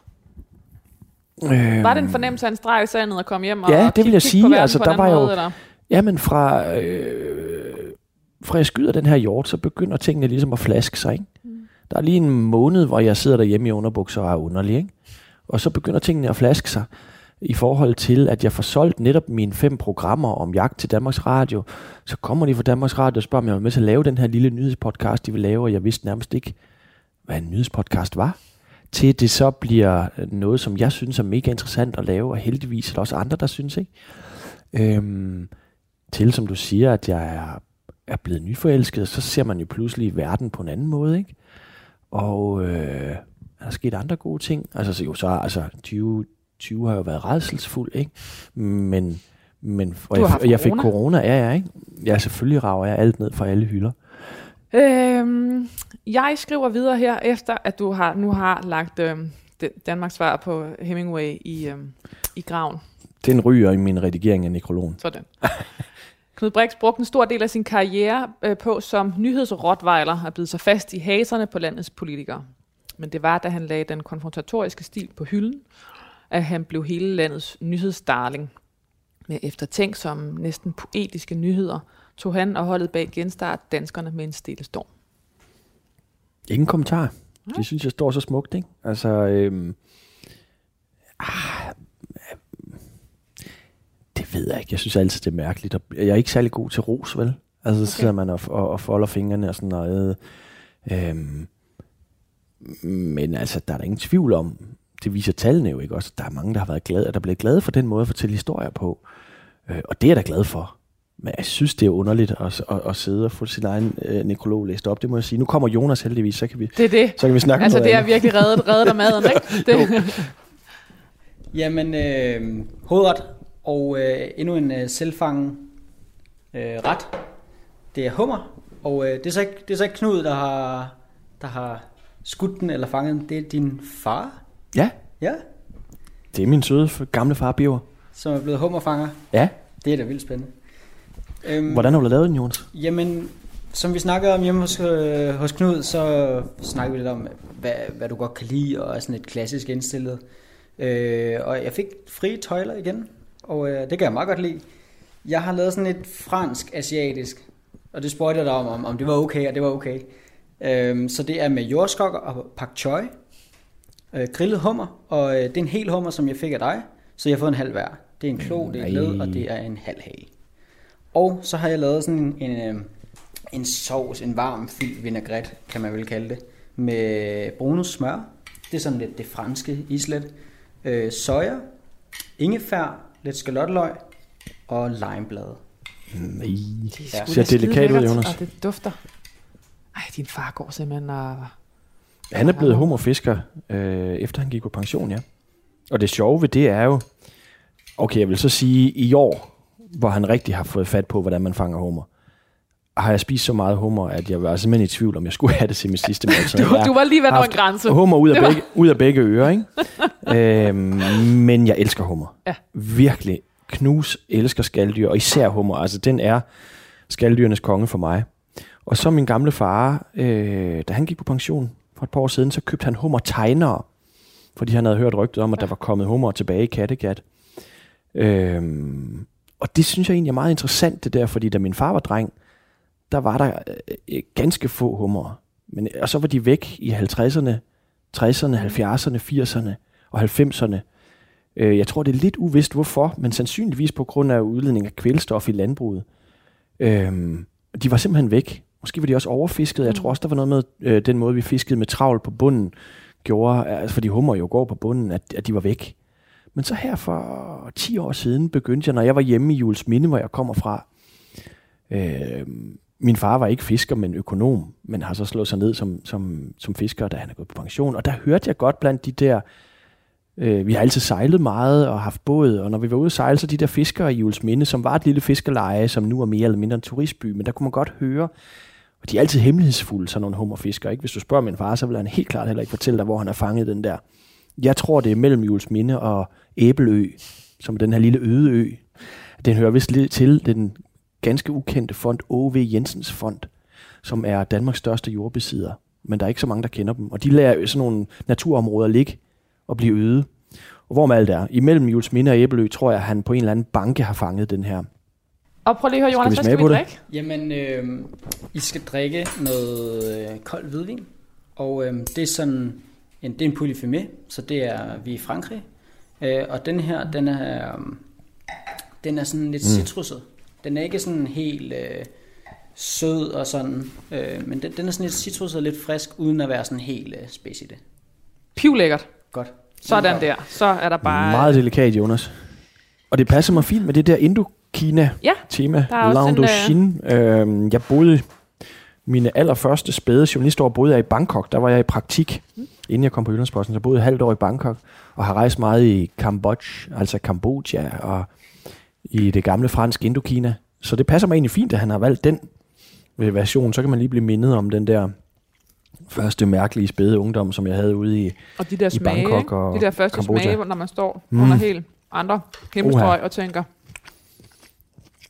Øhm, Var det en fornemmelse af en streg i sandet at komme hjem og Ja, og det vil jeg sige. verden Altså, der var anden jo- måde, eller? Jamen fra, øh, fra jeg skyder den her hjort, så begynder tingene ligesom at flaske sig. Ikke? Mm. Der er lige en måned, hvor jeg sidder derhjemme i underbukser og er underlig. Ikke? Og så begynder tingene at flaske sig i forhold til, at jeg får solgt netop mine fem programmer om jagt til Danmarks Radio. Så kommer de fra Danmarks Radio og spørger, om jeg var med til at lave den her lille nyhedspodcast, de vil lave, og jeg vidste nærmest ikke, hvad en nyhedspodcast var. Til det så bliver noget, som jeg synes er mega interessant at lave, og heldigvis er der også andre, der synes, ikke? Øhm, til, som du siger, at jeg er, er blevet nyforelsket, så ser man jo pludselig verden på en anden måde, ikke? Og øh, er der sket andre gode ting? Altså, så jo, så altså, 20, 20 har jo været redselsfuld, ikke? Men, men og jeg, jeg fik corona. corona, ja, ja, ikke? Ja, selvfølgelig rager jeg alt ned fra alle hylder. Øhm, jeg skriver videre her, efter at du har nu har lagt øhm, Danmarks svar på Hemingway i, øhm, i graven. Den ryger i min redigering af nekrologen. Sådan. Knud Brix brugte en stor del af sin karriere øh, på som nyhedsrottweiler at bide sig fast i haserne på landets politikere. Men det var, da han lagde den konfrontatoriske stil på hylden, at han blev hele landets nyhedsdarling. Med eftertænksomme, næsten poetiske nyheder, tog han og holdet bag genstart danskerne med en stille storm. Ingen kommentar. Det synes jeg står så smukt, ikke? Altså, øhm, ah, det ved jeg ikke. Jeg synes altid, det er mærkeligt. Jeg er ikke særlig god til ros, vel? Altså, okay. så sidder man og, og, og folder fingrene og sådan noget. Øhm, men altså, der er der ingen tvivl om, det viser tallene jo ikke også, der er mange, der har været glade, og der bliver glade for den måde at fortælle historier på. Øh, og det er jeg da glad for. Men jeg synes, det er underligt at, at, at sidde og få sin egen øh, nekrolog læst op, det må jeg sige. Nu kommer Jonas heldigvis, så kan vi, Det er det. så kan vi snakke Altså, om det noget er andet. virkelig reddet, reddet af maden, ikke? Det, Jamen, øh, hovedret og øh, endnu en øh, selvfangen øh, ret. Det er hummer, og øh, det, er så ikke, det er så ikke Knud, der har, der har skudt den eller fanget den. Det er din far, Ja, ja, det er min søde gamle far, Biver. som er blevet hummerfanger. Ja, Det er da vildt spændende. Øhm, hvordan har du lavet den, Jonas? Jamen, som vi snakkede om hjemme hos, øh, hos Knud, så snakkede vi lidt om, hvad, hvad du godt kan lide, og er sådan et klassisk indstillet. Øh, og jeg fik frie tøjler igen, og øh, det kan jeg meget godt lide. Jeg har lavet sådan et fransk-asiatisk, og det spurgte jeg dig om, om, om det var okay, og det var okay. Øh, så det er med jordskokker og pak choi, øh, grillet hummer, og øh, det er en hel hummer, som jeg fik af dig, så jeg har fået en halv hver. Det er en klo, det er et led, og det er en halv hale. Og så har jeg lavet sådan en, en, øh, en sovs, en varm fyldt vinaigrette, kan man vel kalde det, med brunus smør. Det er sådan lidt det franske islet. Øh, soja, ingefær, lidt skalotløg og limeblade. Nej. det er sgu Ser delikat ud, Jonas. Og det dufter. Ej, din far går simpelthen og... Han er blevet hummerfisker, øh, efter han gik på pension, ja. Og det sjove ved det er jo, okay, jeg vil så sige, i år, hvor han rigtig har fået fat på, hvordan man fanger hummer, har jeg spist så meget hummer, at jeg var simpelthen i tvivl, om jeg skulle have det til min sidste måltid. Du, du var lige ved en grænse. Hummer ud af, var- begge, ud af begge ører, ikke? øhm, men jeg elsker hummer. Ja. Virkelig. Knus elsker skalddyr, og især hummer. Altså, den er skalddyrenes konge for mig. Og så min gamle far, øh, da han gik på pension for et par år siden, så købte han hummer tegnere, fordi han havde hørt rygtet om, at der var kommet hummer tilbage i Kattegat. Øhm, og det synes jeg egentlig er meget interessant, det der, fordi da min far var dreng, der var der øh, ganske få hummer. Men, og så var de væk i 50'erne, 60'erne, 70'erne, 80'erne og 90'erne. Øh, jeg tror, det er lidt uvist hvorfor, men sandsynligvis på grund af udledning af kvælstof i landbruget. Øhm, de var simpelthen væk. Måske var de også overfisket. Jeg tror også, der var noget med øh, den måde, vi fiskede med travl på bunden, gjorde, altså fordi hummer jo går på bunden, at, at de var væk. Men så her for 10 år siden begyndte jeg, når jeg var hjemme i Jules Minde, hvor jeg kommer fra, øh, min far var ikke fisker, men økonom, men har så slået sig ned som, som, som fisker, da han er gået på pension. Og der hørte jeg godt blandt de der, øh, vi har altid sejlet meget og haft båd, og når vi var ude at sejle, så de der fiskere i Jules Minde, som var et lille fiskerleje, som nu er mere eller mindre en turistby, men der kunne man godt høre, og de er altid hemmelighedsfulde, sådan nogle hummerfiskere. Ikke? Hvis du spørger min far, så vil han helt klart heller ikke fortælle dig, hvor han har fanget den der. Jeg tror, det er mellem Jules Minde og Æbelø, som er den her lille øde ø. Den hører vist lidt til den ganske ukendte fond, O.V. Jensens Fond, som er Danmarks største jordbesidder. Men der er ikke så mange, der kender dem. Og de lader sådan nogle naturområder ligge og blive øde. Og hvor med alt er, imellem Jules Minde og Æbelø, tror jeg, at han på en eller anden banke har fanget den her. Og prøv lige at høre, Jonas, vi hvad skal vi på det? drikke? Jamen, øh, I skal drikke noget øh, kold hvidvin, og øh, det er sådan en, det er en polyfemé, så det er vi er i Frankrig. Øh, og den her, den er, øh, den er sådan lidt Mm. citruset. Den er ikke sådan helt øh, sød og sådan, øh, men den, den er sådan lidt citruset og lidt frisk, uden at være sådan helt øh, spids i det. Pivlækkert. Godt. Sådan der. Så er der bare... Meget delikat, Jonas. Og det passer mig fint med det der Indokina-tema. Ja, der er også en. Øh, jeg boede mine allerførste spæde journalistår boede jeg i Bangkok. Der var jeg i praktik, mm. Inden jeg kom på Jyllandsposten. Så jeg boede et halvt år i Bangkok, og har rejst meget i Kambodja, altså Kambodja, og i det gamle fransk Indokina. Så det passer mig egentlig fint, at han har valgt den version. Så kan man lige blive mindet om den der første mærkelige spæde ungdom, som jeg havde ude i Og de der i smage, Bangkok og de der første Kambodja. smage, når man står Mm. under helt... andre himmelstrøg og tænker,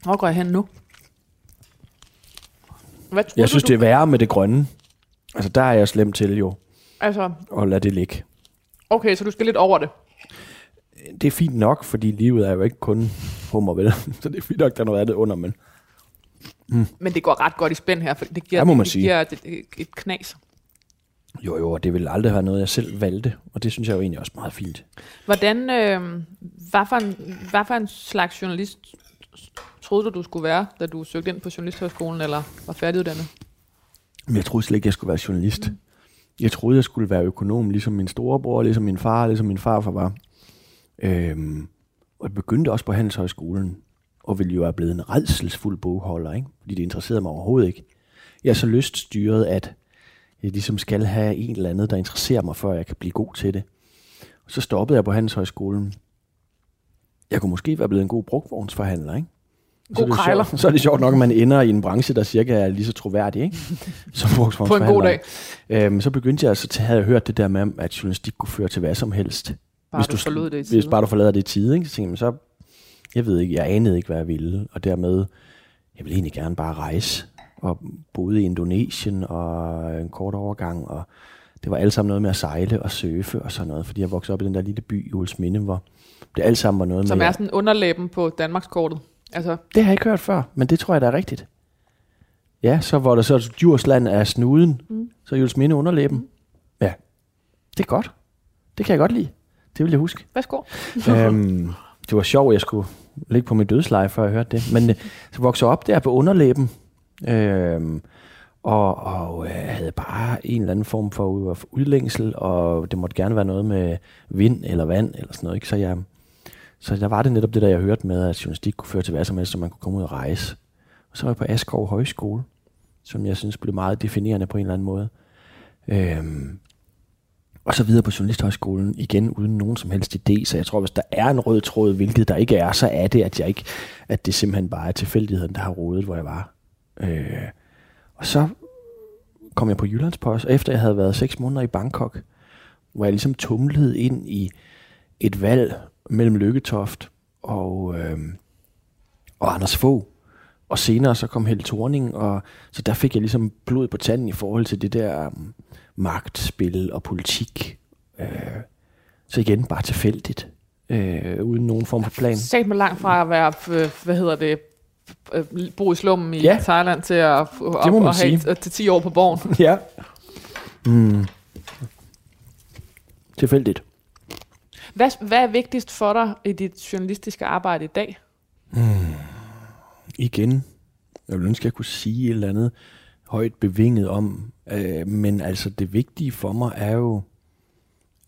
hvor går jeg hen nu? Hvad Jeg du, synes, du, det er værre med det grønne. Altså, der er jeg slem til jo, Altså, at lade det ligge. okay, så du skal lidt over det. Det er fint nok, fordi livet er jo ikke kun hummer, vel? Så det er fint nok, der er noget andet under, men Men det går ret godt i spænd her, for det giver, Ja, må man det sige. giver et, et, knas. jo jo, og det vil aldrig være noget, jeg selv valgte, og det synes jeg jo egentlig også meget fint. Hvordan, øh, hvad, for en, hvad for en slags journalist troede du, du skulle være, da du søgte ind på Journalisthøjskolen, eller var færdiguddannet? Jeg troede slet ikke, jeg skulle være journalist. Jeg troede, jeg skulle være økonom, ligesom min storebror, ligesom min far, ligesom min farfar var. Øhm, og jeg begyndte også på Handelshøjskolen, og ville jo være blevet en redselsfuld bogholder, ikke? fordi det interesserede mig overhovedet ikke. Jeg er så lyststyret, at jeg ligesom skal have en eller andet, der interesserer mig, før jeg kan blive god til det. Og så stoppede jeg på Handelshøjskolen. Jeg kunne måske være blevet en god brugtvognsforhandler, ikke? God så er det. Sjovt, så er det sjovt nok, at man ender i en branche, der cirka er lige så troværdig, ikke? Som På en god dag. Øhm, så begyndte jeg altså til, havde jeg hørt det der med, at journalistik kunne føre til hvad som helst. Bare du, forlod det i Hvis bare du forlader det i tide, ikke? Så tænkte jeg, så, jeg ved ikke, jeg anede ikke, hvad jeg ville. Og dermed, jeg ville egentlig gerne bare rejse. Og boede i Indonesien og en kort overgang. Og det var alt sammen noget med at sejle og surfe og sådan noget. Fordi jeg voksede op i den der lille by i Ulsminde, hvor det alt sammen var noget Som med... er sådan underlæben på Danmarkskortet. Altså, Det har jeg ikke hørt før, men det tror jeg, der er rigtigt. Ja, så hvor der så Djursland er snuden, mm. så Jules Minde underlæben. Mm. Ja, det er godt. Det kan jeg godt lide. Det vil jeg huske. værsgo. øhm, det var sjovt, jeg skulle ligge på mit dødsleje, før jeg hørte det. Men øh, så voksede op der på underlæben, øhm, og, og øh, havde bare en eller anden form for ud- udlængsel, og det måtte gerne være noget med vind eller vand eller sådan noget. Ikke? Så, jeg, så der var det netop det, der jeg hørte med, at journalistik kunne føre til hvad som helst, så man kunne komme ud og rejse. Og så var jeg på Askov Højskole, som jeg synes blev meget definerende på en eller anden måde. Øhm, og så videre på Journalisthøjskolen, igen uden nogen som helst idé. Så jeg tror, hvis der er en rød tråd, hvilket der ikke er, så er det, at jeg ikke, at det simpelthen bare er tilfældigheden, der har rodet, hvor jeg var. Øh, og så kom jeg på Jyllandspost, efter jeg havde været seks måneder i Bangkok, hvor jeg ligesom tumlede ind i et valg mellem Lykketoft og, øh, og Anders Fogh. Og senere så kom Helle Thorning, og så der fik jeg ligesom blod på tanden i forhold til det der um, magtspil og politik. Øh, så igen, bare tilfældigt. Øh, uden nogen form for plan. Sat mig langt fra at være, øh, hvad hedder det, øh, bo i slummen i Ja. Thailand til at, at, må at, have sige. til 10 år på borgen. ja. Mm. Tilfældigt. Hvad, hvad er vigtigst for dig i dit journalistiske arbejde i dag? igen, jeg ville ønske, at jeg kunne sige et eller andet højt bevinget om, øh, men altså det vigtige for mig er jo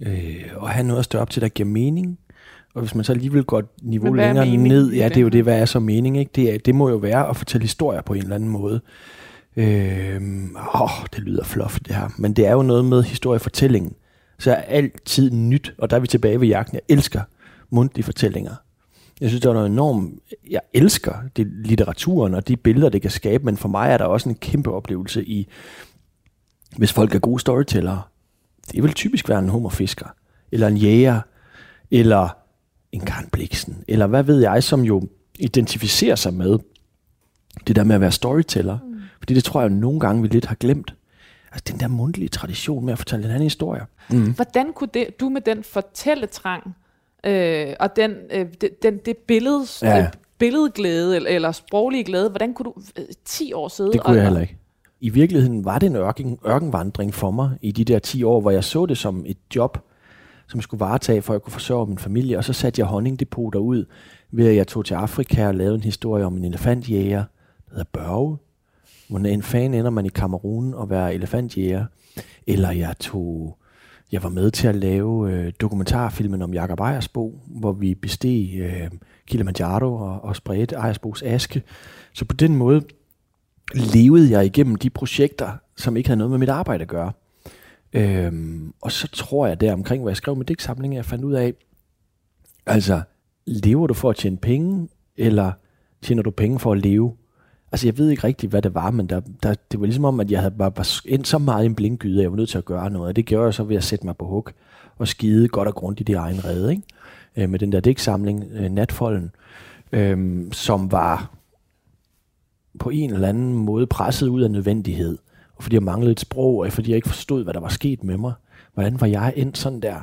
øh, at have noget at stå op til, der giver mening. Og hvis man så alligevel går et niveau er længere ned, ja, det? det er jo det, hvad er så mening, ikke? Det, er, det må jo være at fortælle historier på en eller anden måde. Øh, åh, det lyder fluffy det her, men det er jo noget med historiefortællingen. Så er altid nyt, og der er vi tilbage ved jagten. Jeg elsker mundtlige fortællinger. Jeg synes, der er noget enormt... Jeg elsker det, litteraturen og de billeder, det kan skabe, men for mig er der også en kæmpe oplevelse i, hvis folk er gode storytellere. Det vil typisk være en hummerfisker, eller en jæger, eller en Karen Bliksen, eller hvad ved jeg, som jo identificerer sig med det der med at være storyteller. Mm. Fordi det tror jeg jo nogle gange, vi lidt har glemt. Altså den der mundtlige tradition med at fortælle en anden historie. Mm. Hvordan kunne det, du med den fortælletrang øh, og den, øh, det, den, det billedes, Ja. ja. billedglæde eller, eller sproglige glæde, hvordan kunne du øh, 10 år sidde Det kunne og, jeg heller ikke. I virkeligheden var det en ørken, ørkenvandring for mig i de der 10 år, hvor jeg så det som et job, som jeg skulle varetage, for at jeg kunne forsørge min familie. Og så satte jeg honningdepoter ud, ved at jeg tog til Afrika og lavede en historie om en elefantjæger, der hedder Børge. Hvordan en fan ender man i Kamerun og være elefantjæger. Eller jeg tog... Jeg var med til at lave øh, dokumentarfilmen om Jakob Ejersbo, hvor vi besteg øh, Kilimanjaro og, og spredte Ejersbos aske. Så på den måde levede jeg igennem de projekter, som ikke havde noget med mit arbejde at gøre. Øhm, og så tror jeg der omkring, hvor jeg skrev med digtsamlingen, jeg fandt ud af, altså, lever du for at tjene penge, eller tjener du penge for at leve? Altså, jeg ved ikke rigtigt, hvad det var, men der, der, det var ligesom om, at jeg havde bare, bare ind så meget i en blindgyde, at jeg var nødt til at gøre noget. Og det gjorde jeg så ved at sætte mig på hug og skide godt og grundigt i egen redde. Ikke? øh, med den der digtsamling, øh, Natfolden, øh, som var på en eller anden måde presset ud af nødvendighed, og fordi jeg manglede et sprog, og fordi jeg ikke forstod, hvad der var sket med mig. Hvordan var jeg endt sådan der?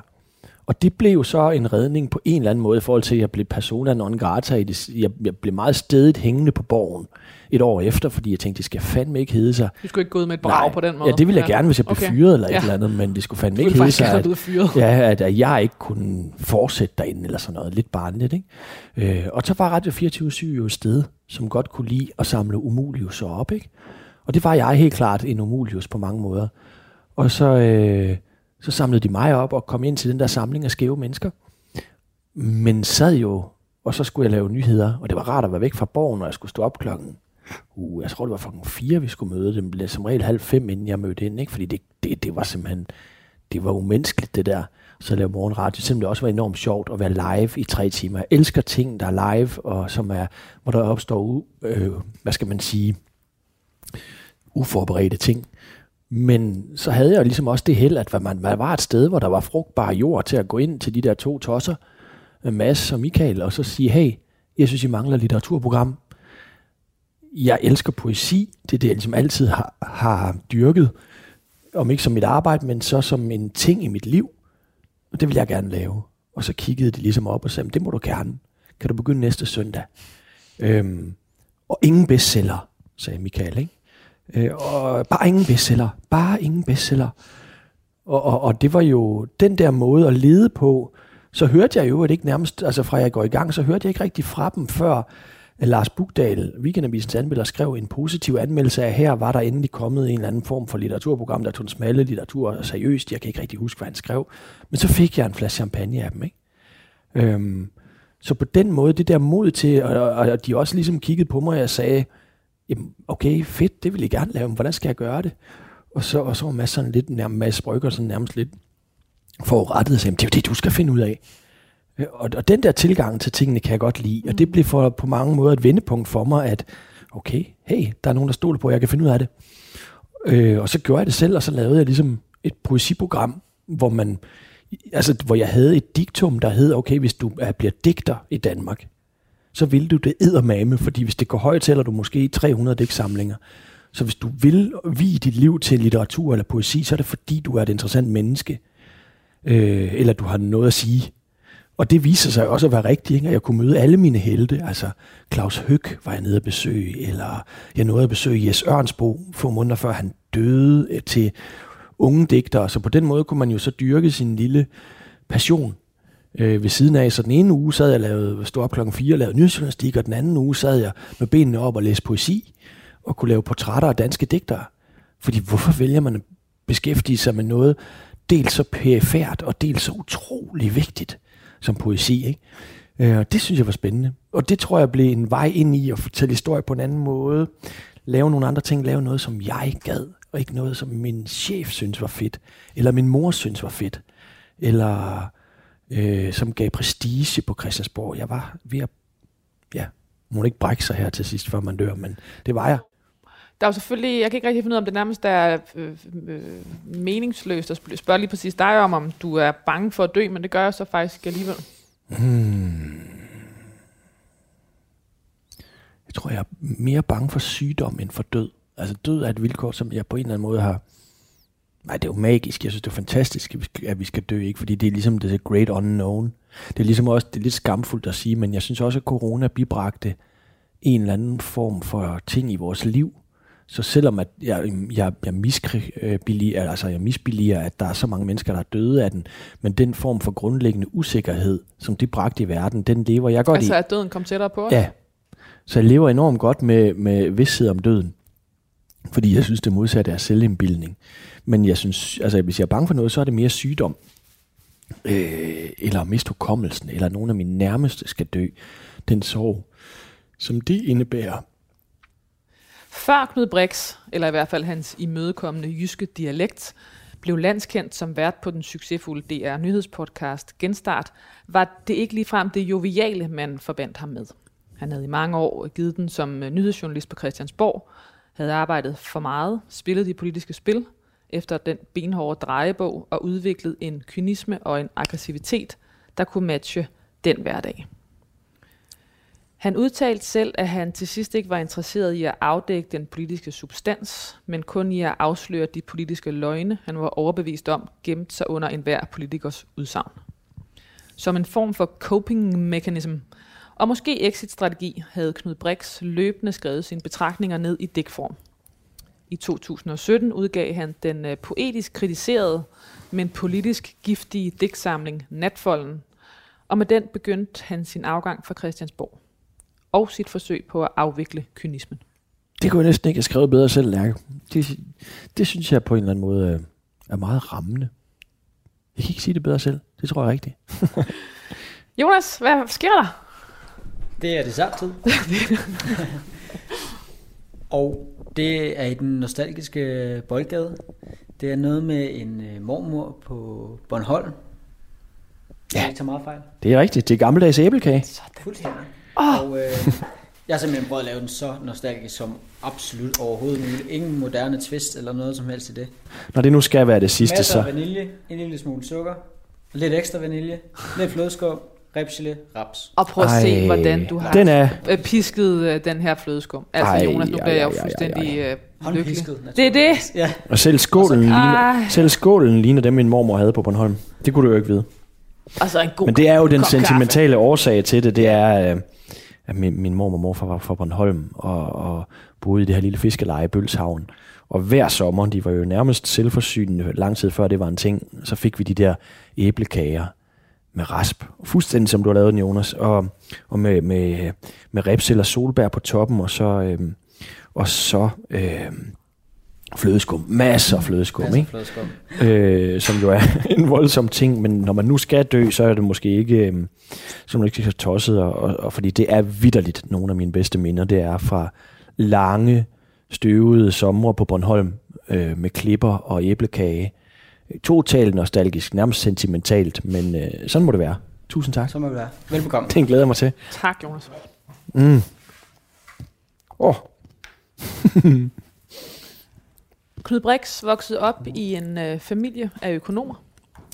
Og det blev så en redning på en eller anden måde i forhold til, at jeg blev persona non grata. I det, jeg, jeg blev meget stedigt hængende på borgen et år efter, fordi jeg tænkte, det skal fandme ikke hedde sig. Du skulle ikke gå ud med et brag Nej, på den måde? Ja, det ville jeg ja. gerne, hvis jeg blev Okay. fyret eller Ja. et eller andet, men det skulle fandme ikke hedde sig, at, ja, at, at jeg ikke kunne fortsætte derinde eller sådan noget. Lidt barnligt, ikke? Øh, og så var Radio 24 jo et sted, som godt kunne lide at samle umulius op, ikke? Og det var jeg helt klart en umulius på mange måder. Og så, øh, så samlede de mig op og kom ind til den der samling af skæve mennesker. Men sad jo, og så skulle jeg lave nyheder, og det var rart at være væk fra borgen, når jeg skulle stå op klokken uh, jeg tror det var klokken fire, vi skulle møde dem. Det blev som regel halv fem, inden jeg mødte ind, ikke? fordi det, det, det var simpelthen, det var umenneskeligt det der. Så lave morgenradio, selvom det også var enormt sjovt at være live i tre timer. Jeg elsker ting, der er live, og som er, hvor der opstår, øh, hvad skal man sige, uforberedte ting. Men så havde jeg ligesom også det held, at man, man var et sted, hvor der var frugtbar jord til at gå ind til de der to tosser, øh, Mads og Michael, og så sige, hey, jeg synes, I mangler litteraturprogram. Jeg elsker poesi. Det er det, jeg ligesom altid har, har dyrket. Om ikke som mit arbejde, men så som en ting i mit liv. Og det vil jeg gerne lave. Og så kiggede de ligesom op og sagde, det må du gerne. Kan du begynde næste søndag? Øhm, og ingen bestseller, sagde Michael, ikke? Øh, og bare ingen bestseller. Bare ingen bestseller. Og, og, og det var jo den der måde at lede på. Så hørte jeg jo at ikke nærmest, altså fra jeg går i gang, så hørte jeg ikke rigtig fra dem før at Lars Bugdal, Weekendavisens anmelder, skrev en positiv anmeldelse af, her var der endelig kommet en eller anden form for litteraturprogram, der tog en smalle litteratur seriøst. Jeg kan ikke rigtig huske, hvad han skrev. Men så fik jeg en flaske champagne af dem, ikke? Øhm, så på den måde, det der mod til, og, og, og de også ligesom kiggede på mig, og jeg sagde, Jamen, okay, fedt, det vil jeg gerne lave, men hvordan skal jeg gøre det? Og så, og så var Mads sådan lidt, nærmest, Mads Brygger sådan nærmest lidt forurettet og sagde, "Jamen, det er det, du skal finde ud af. Øh, Og, og den der tilgang til tingene kan jeg godt lide, og det blev for, på mange måder et vendepunkt for mig, at okay, hey, der er nogen, der stoler på, jeg kan finde ud af det. Øh, og så gjorde jeg det selv, og så lavede jeg ligesom et poesiprogram, hvor man, altså, hvor jeg havde et diktum, der hed, okay, hvis du er, bliver digter i Danmark, så vil du det eddermame, fordi hvis det går højt, tæller du måske 300 digtsamlinger. Så hvis du vil vie dit liv til litteratur eller poesi, så er det fordi, du er et interessant menneske, øh, eller du har noget at sige. Og det viser sig også at være rigtigt, ikke? at jeg kunne møde alle mine helte. Altså Claus Høg var jeg nede at besøge, eller jeg nåede at besøge Jes Ørnsbo få måneder før han døde øh, til unge digtere. Så på den måde kunne man jo så dyrke sin lille passion øh, ved siden af. Så den ene uge sad jeg og lavede, stod op klokken 4 og lavede nyhedsjournalistik, og den anden uge sad jeg med benene op og læste poesi, og kunne lave portrætter af danske digtere. Fordi hvorfor vælger man at beskæftige sig med noget, dels så perifært, og dels så utrolig vigtigt som poesi, ikke? Øh, og det synes jeg var spændende. Og det tror jeg blev en vej ind i at fortælle historie på en anden måde. Lave nogle andre ting, lave noget, som jeg gad, og ikke noget, som min chef synes var fedt, eller min mor synes var fedt, eller øh, som gav prestige på Christiansborg. Jeg var ved at, ja, må ikke brække sig her til sidst, før man dør, men det var jeg. Der er jo selvfølgelig, jeg kan ikke rigtig finde ud af, om det nærmest er øh, øh, meningsløst at sp- spørge lige præcis dig om, om du er bange for at dø, men det gør jeg så faktisk alligevel. Hmm. Jeg tror, jeg er mere bange for sygdom end for død. Altså død er et vilkår, som jeg på en eller anden måde har... Nej, det er jo magisk. Jeg synes, det er fantastisk, at vi skal, at vi skal dø, ikke? Fordi det er ligesom det great unknown. Det er ligesom også det er lidt skamfuldt at sige, men jeg synes også, at corona bibragte en eller anden form for ting i vores liv. Så selvom at jeg, jeg, jeg, misbilliger, altså jeg misbilliger, at der er så mange mennesker, der er døde af den, men den form for grundlæggende usikkerhed, som de bragte i verden, den lever jeg godt Altså i. at døden kom tættere på? Ja. Så jeg lever enormt godt med, med vidsthed om døden. Fordi jeg synes, det modsatte er selvindbildning. Men jeg synes, altså hvis jeg er bange for noget, så er det mere sygdom. Øh, eller at miste hukommelsen, eller nogen af mine nærmeste skal dø. Den sorg, som det indebærer. Før Knud Brix, eller i hvert fald hans imødekommende jyske dialekt, blev landskendt som vært på den succesfulde DR nyhedspodcast Genstart, var det ikke ligefrem det joviale, man forbandt ham med. Han havde i mange år givet den som nyhedsjournalist på Christiansborg, havde arbejdet for meget, spillet de politiske spil, efter den benhårde drejebog og udviklet en kynisme og en aggressivitet, der kunne matche den hverdag. Han udtalte selv, at han til sidst ikke var interesseret i at afdække den politiske substans, men kun i at afsløre de politiske løgne, han var overbevist om, gemt sig under enhver politikers udsagn. Som en form for coping mechanism, og måske exit-strategi, havde Knud Brix løbende skrevet sine betragtninger ned i dækform. I 2017 udgav han den øh, poetisk kritiserede, men politisk giftige digtsamling Natfolden, og med den begyndte han sin afgang fra Christiansborg og sit forsøg på at afvikle kynismen. Det kunne jeg næsten ikke have skrevet bedre selv, Lærke. Det, det synes jeg på en eller anden måde øh, er meget rammende. Jeg kan ikke sige det bedre selv. Det tror jeg rigtigt. Jonas, hvad sker der? Det er desserttid. og det er i den nostalgiske boldgade. Det er noget med en øh, mormor på Bornholm. Ja. Jeg tager meget fejl. Det er rigtigt. Det er gammeldags æblekage. Fuldstændig. Oh. Og øh, jeg har simpelthen prøvet at lave den så nostalgisk som absolut overhovedet muligt. Ingen moderne twist eller noget som helst i det. Når det nu skal være det sidste, Masser så... af vanilje, en lille smule sukker, lidt ekstra vanilje, lidt flødeskum, ribsgelé, raps. Og prøv at Ej, se, hvordan du har Den er... øh, pisket øh, den her flødeskum. Altså Ej, Jonas, nu bliver jeg jo ej, ej, fuldstændig øh, lykkelig. Det er det. Ja. Og selv skålen, Og så- ligner, selv skålen ligner dem, min mormor havde på Bornholm. Det kunne du jo ikke vide. Og så en god Men det er jo den sentimentale årsag til det. Det er, at min, min mor og morfar var fra Bornholm og, og boede i det her lille fiskeleje i Bølshavn. Og hver sommer, de var jo nærmest selvforsynende lang tid før det var en ting, så fik vi de der æblekager med rasp. Fuldstændig som du har lavet den, Jonas. Og, og med, med, med reps eller solbær på toppen, og så, øh, og så øh, flødeskum. Masser af flødeskum, Masser ikke? flødeskum. øh, som jo er en voldsom ting, men når man nu skal dø, så er det måske ikke, øh, så man ikke så tosset, og, og, og fordi det er vidderligt nogle af mine bedste minder, det er fra lange, støvede sommer på Bornholm øh, med klipper og æblekage. Totalt nostalgisk, nærmest sentimentalt, men øh, sådan må det være. Tusind tak. Så må det være. Velbekomme. Det glæder jeg mig til. Tak, Jonas. Mm. Oh. Knud Brix voksede op i en øh, familie af økonomer,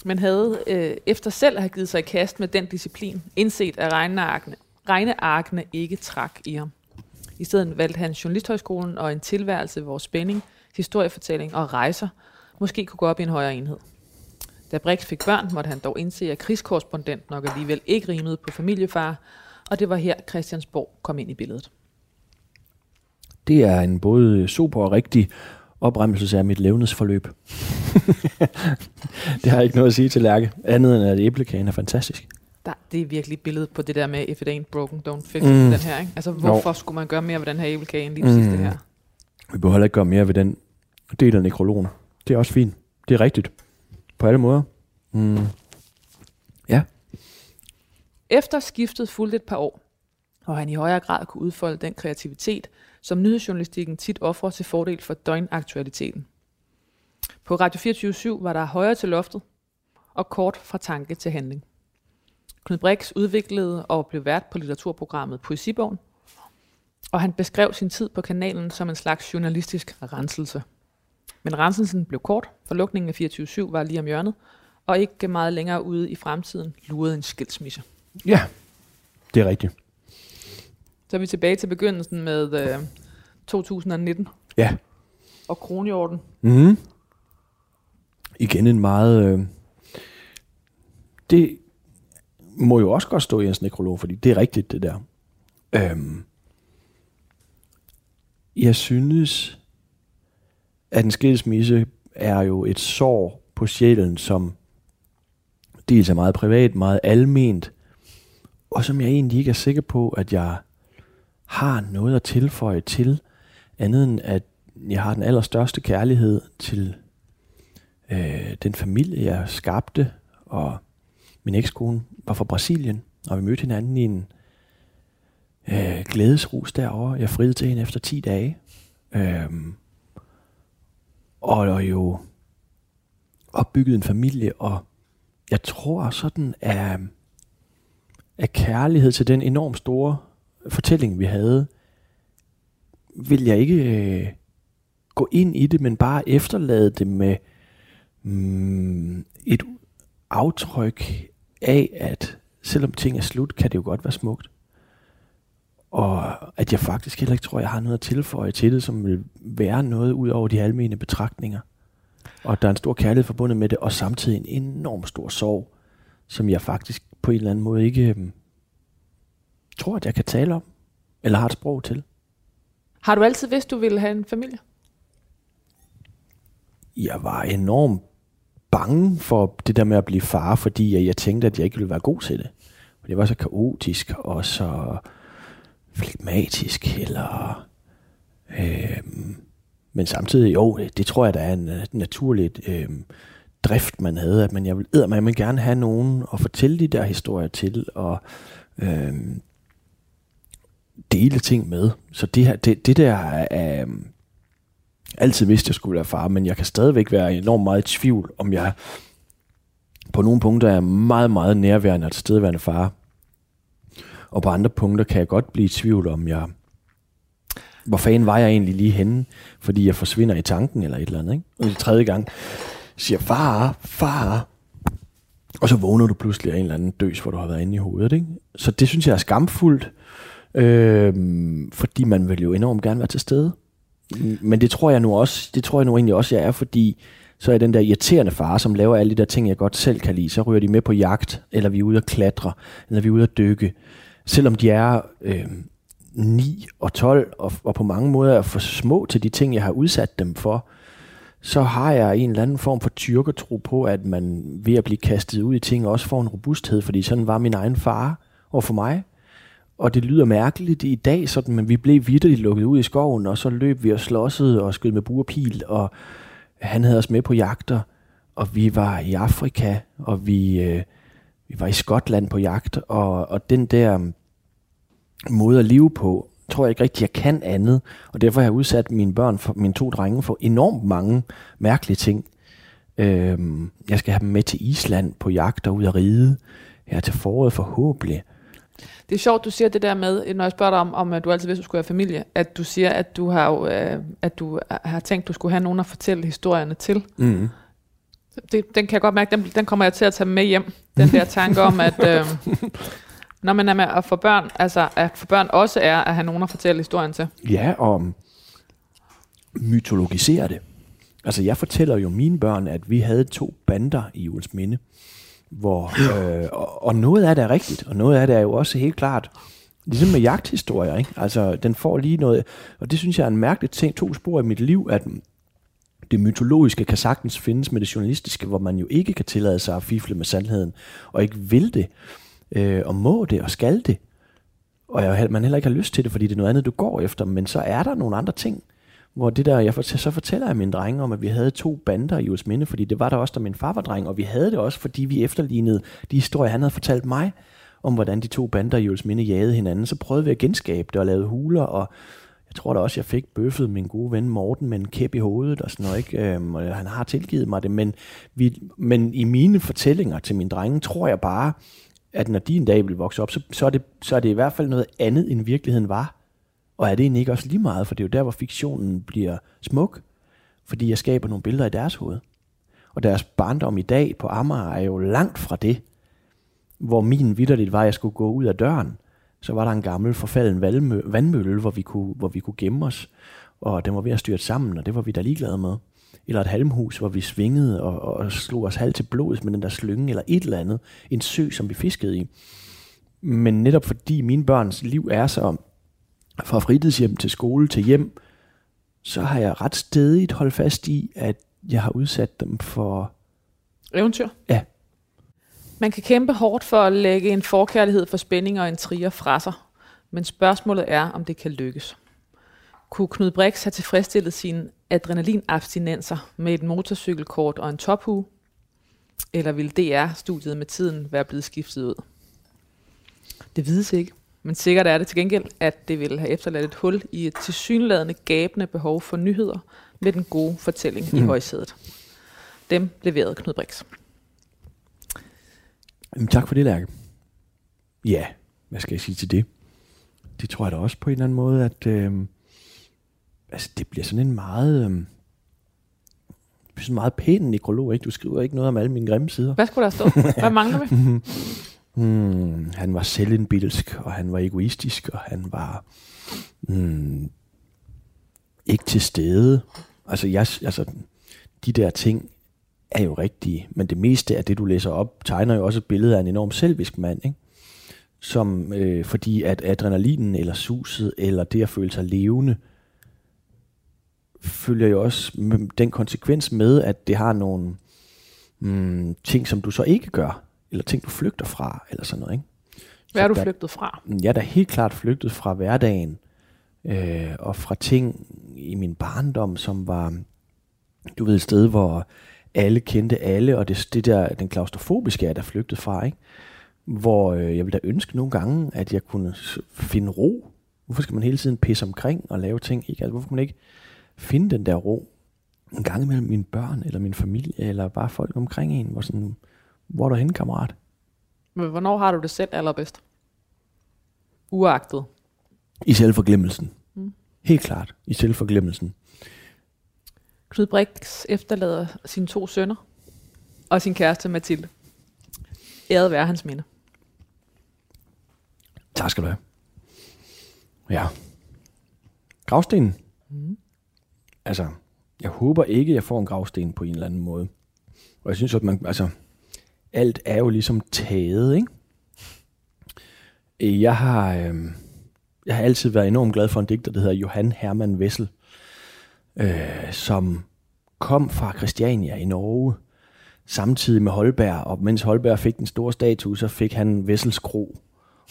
men havde øh, efter selv at have givet sig i kast med den disciplin, indset at regnearkene, regnearkene ikke trak i ham. I stedet valgte han Journalisthøjskolen og en tilværelse, hvor spænding, historiefortælling og rejser måske kunne gå op i en højere enhed. Da Brix fik børn, måtte han dog indse, at krigskorrespondent nok alligevel ikke rimede på familiefar, og det var her Christiansborg kom ind i billedet. Det er en både super og rigtig opremmelse af mit levnedsforløb. det har jeg ikke noget at sige til Lærke, andet end at æblekagen er fantastisk. Der, det er virkelig et billede på det der med, if it ain't broken, don't fix it, Mm. den her, ikke? Altså, hvorfor skulle man gøre mere ved den her æblekage end lige præcis Mm. det her? Vi behøver heller ikke gøre mere ved den del af nekrologen. Det er også fint. Det er rigtigt. På alle måder. Mm. Efter skiftet fulgte et par år, og han i højere grad kunne udfolde den kreativitet, som nyhedsjournalistikken tit offrer til fordel for døgnaktualiteten. På Radio 24-7 var der højere til loftet, og kort fra tanke til handling. Knud Brix udviklede og blev vært på litteraturprogrammet Poesibogen, og han beskrev sin tid på kanalen som en slags journalistisk renselse. Men renselsen blev kort, for lukningen af 24 var lige om hjørnet, og ikke meget længere ude i fremtiden lurede en skilsmisse. Ja, det er rigtigt. Så er vi tilbage til begyndelsen med øh, 2019 Ja. og kronhjorten. Mm. Igen en meget... Øh, det må jo også godt stå i ens nekrolog, fordi det er rigtigt, det der. Øhm, jeg synes, at en skilsmisse er jo et sår på sjælen, som dels er meget privat, meget alment, og som jeg egentlig ikke er sikker på, at jeg har noget at tilføje til, andet end at jeg har den allerstørste kærlighed til øh, den familie, jeg skabte, og min ekskone var fra Brasilien, og vi mødte hinanden i en øh, glædesrus derovre. Jeg friede til hende efter 10 dage. Øh, og, og jo opbygget en familie, og jeg tror sådan at, at kærlighed til den enormt store fortælling, vi havde, vil jeg ikke øh, gå ind i det, men bare efterlade det med mm, et aftryk af, at selvom ting er slut, kan det jo godt være smukt. Og at jeg faktisk heller ikke tror, jeg har noget at tilføje til det, som vil være noget ud over de almene betragtninger. Og der er en stor kærlighed forbundet med det, og samtidig en enorm stor sorg, som jeg faktisk på en eller anden måde ikke øhm, tror, at jeg kan tale om, eller har et sprog til. Har du altid vidst, du ville have en familie? Jeg var enormt bange for det der med at blive far, fordi jeg, jeg tænkte, at jeg ikke ville være god til det. Det var så kaotisk og så flegmatisk, eller... Øh, men samtidig, jo, det tror jeg, der er en naturligt øh, øhm, drift, man havde, at man, jeg vil man vil gerne have nogen at fortælle de der historier til, og øh, dele ting med. Så det, her, det, det der er... Øh, altid vidste, at jeg skulle være far, men jeg kan stadigvæk være enormt meget i tvivl, om jeg på nogle punkter er meget, meget nærværende og tilstedeværende far. Og på andre punkter kan jeg godt blive i tvivl om, jeg, hvor fanden var jeg egentlig lige henne, fordi jeg forsvinder i tanken eller et eller andet. Ikke? Og det tredje gang siger, far, far, og så vågner du pludselig af en eller anden døs, hvor du har været inde i hovedet. Ikke? Så det synes jeg er skamfuldt, øh, fordi man vil jo enormt gerne være til stede. Men det tror jeg nu også, det tror jeg nu egentlig også, jeg er, fordi så er den der irriterende far, som laver alle de der ting, jeg godt selv kan lide, så ryger de med på jagt, eller vi er ude at klatre, eller vi er ude at dykke. Selvom de er øh, 9 og 12, og, og på mange måder er for små til de ting, jeg har udsat dem for, så har jeg en eller anden form for tyrkertro på, at man ved at blive kastet ud i ting også får en robusthed, fordi sådan var min egen far og for mig. Og det lyder mærkeligt i dag, sådan, men vi blev vidderligt lukket ud i skoven, og så løb vi og slåssede og skød med buerpil, og han havde os med på jagter, og vi var i Afrika, og vi, øh, vi var i Skotland på jagt, og, og den der måde at leve på, tror jeg ikke rigtig, jeg kan andet, og derfor har jeg udsat mine børn, for, mine to drenge, for enormt mange mærkelige ting. Øhm, jeg skal have dem med til Island på jagt og ud at ride her til foråret forhåbentlig. Det er sjovt, du siger det der med, når jeg spørger dig om, om du altid vidste, du skulle have familie, at du siger, at du har, øh, at du har tænkt, du skulle have nogen at fortælle historierne til. Mm. Det, den kan jeg godt mærke, den, den kommer jeg til at tage med hjem. Den der tanke om, at øh, når man er med at få børn, altså at få børn også er at have nogen at fortælle historien til. Ja, og mytologisere det. Altså jeg fortæller jo mine børn, at vi havde to bander i Jules Minde. Hvor, øh, og, og noget af det er rigtigt, og noget af det er jo også helt klart, ligesom med jagthistorier, ikke? Altså, den får lige noget, og det synes jeg er en mærkelig ting, to spor i mit liv, at det mytologiske kan sagtens findes med det journalistiske, hvor man jo ikke kan tillade sig at fifle med sandheden, og ikke vil det, øh, og må det, og skal det. Og jeg, man heller ikke har lyst til det, fordi det er noget andet, du går efter, men så er der nogle andre ting, hvor det der, jeg fortæller, så fortæller jeg mine drenge om, at vi havde to bander i Jules Minde, fordi det var der også, da min far var dreng, og vi havde det også, fordi vi efterlignede de historier, han havde fortalt mig, om hvordan de to bander i Jules Minde jagede hinanden. Så prøvede vi at genskabe det og lave huler, og jeg tror da også, jeg fik bøffet min gode ven Morten med en kæp i hovedet og sådan noget. Ikke? Øhm, og han har tilgivet mig det, men, vi, men i mine fortællinger til mine drenge, tror jeg bare, at når de en dag vil vokse op, så, så, er det, så er det i hvert fald noget andet, end virkeligheden var. Og er det egentlig ikke også lige meget, for det er jo der, hvor fiktionen bliver smuk, fordi jeg skaber nogle billeder i deres hoved. Og deres barndom i dag på Amager er jo langt fra det, hvor min vidderligt var, at jeg skulle gå ud af døren. Så var der en gammel forfalden vandmølle, hvor vi, kunne, hvor vi kunne gemme os, og den var ved at styre sammen, og det var vi da ligeglade med. Eller et halmhus, hvor vi svingede og, og slog os halv til blodet med den der slynge, eller et eller andet. En sø, som vi fiskede i. Men netop fordi mine børns liv er så fra fritidshjem til skole til hjem, så har jeg ret stedigt holdt fast i, at jeg har udsat dem for... Eventyr? Ja. Man kan kæmpe hårdt for at lægge en forkærlighed for spænding og intriger fra sig, men spørgsmålet er, om det kan lykkes. Kunne Knud Brix have tilfredsstillet sine adrenalinabstinenser med et motorcykelkort og en tophue? Eller ville DR-studiet med tiden være blevet skiftet ud? Det vides ikke. Men sikkert er det til gengæld, at det vil have efterladt et hul i et tilsyneladende gabende behov for nyheder med den gode fortælling mm. i højsædet. Dem leverede Knud Brix. Jamen, tak for det, Lærke. Ja, hvad skal jeg sige til det? Det tror jeg da også på en eller anden måde, at øh, altså, det bliver sådan en meget... Øh, sådan meget pæn nekrolog, ikke? Du skriver ikke noget om alle mine grimme sider. Hvad skulle der stå? Hvad mangler vi? Hmm, han var selvindbilsk, og han var egoistisk, og han var hmm, ikke til stede. Altså, jeg, altså, de der ting er jo rigtige, men det meste af det, du læser op, tegner jo også et billede af en enorm selvisk mand, ikke? Som, øh, fordi at adrenalinen, eller suset, eller det at føle sig levende, følger jo også den konsekvens med, at det har nogle mm, ting, som du så ikke gør, eller ting, du flygter fra, eller sådan noget. Ikke? Hvad er du der, flygtet fra? Jeg er da helt klart flygtet fra hverdagen, øh, og fra ting i min barndom, som var, du ved, et sted, hvor alle kendte alle, og det, det der, den klaustrofobiske er der flygtet fra, ikke? Hvor øh, jeg ville da ønske nogle gange, at jeg kunne finde ro. Hvorfor skal man hele tiden pisse omkring og lave ting? Ikke? Altså, hvorfor kan man ikke finde den der ro en gang imellem mine børn, eller min familie, eller bare folk omkring en, hvor sådan, hvor er du henne, kammerat? Men hvornår har du det selv allerbedst? Uagtet. I selvforglemmelsen. Mm. Helt klart, i selvforglemmelsen. Knud Brix efterlader sine to sønner og sin kæreste Mathilde. Æret være hans minde. Tak skal du have. Ja. Gravstenen. Mm. Altså, jeg håber ikke, jeg får en gravsten på en eller anden måde. Og jeg synes, at man, altså, alt er jo ligesom taget, ikke? Jeg har, øh, jeg har altid været enormt glad for en digter, der hedder Johan Herman Wessel, øh, som kom fra Christiania i Norge, samtidig med Holberg, og mens Holberg fik den store statue, så fik han Wessels Kro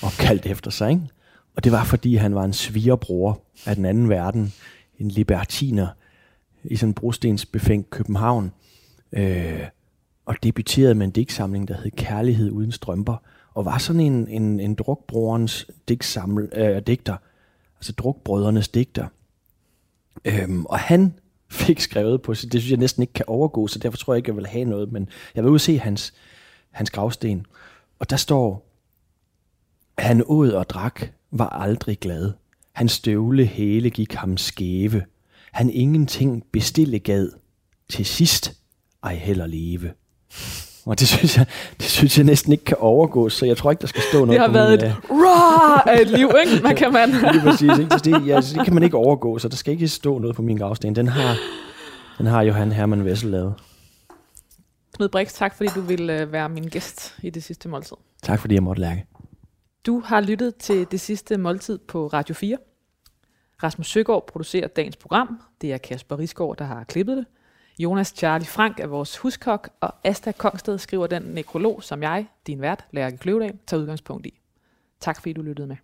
opkaldt efter sig, ikke? Og det var, fordi han var en svigerbror af den anden verden, en libertiner, i sådan en brostensbefængt København, øh, og debuterede med en digtsamling, der hed Kærlighed uden strømper, og var sådan en, en, en drukbrorens digtsamle, øh, digter, altså drukbrødrenes digter. Øhm, og han fik skrevet på, det synes jeg næsten ikke kan overgå, så derfor tror jeg ikke, jeg vil have noget, men jeg vil ud se hans, hans gravsten. Og der står, han åd og drak, var aldrig glad. Hans støvle hele gik ham skæve han ingenting bestille gad, til sidst ej heller leve. Og det synes, jeg, det synes jeg næsten ikke kan overgå, så jeg tror ikke, der skal stå noget Det har været et raw af et liv, ikke? Man kan man. Lige præcis. Ikke? Det, ja, det kan man ikke overgå, så der skal ikke stå noget på min gravsten. Den har, den har Johan Hermann Wessel lavet. Knud Brix, tak fordi du ville øh, være min gæst i det sidste måltid. Tak fordi jeg måtte lærke. Du har lyttet til det sidste måltid på Radio 4. Rasmus Søgaard producerer dagens program. Det er Kasper Risgaard, der har klippet det. Jonas Charlie Frank er vores huskok, og Asta Kongsted skriver den nekrolog, som jeg, din vært, Lærke Kløvedal, tager udgangspunkt i. Tak fordi du lyttede med.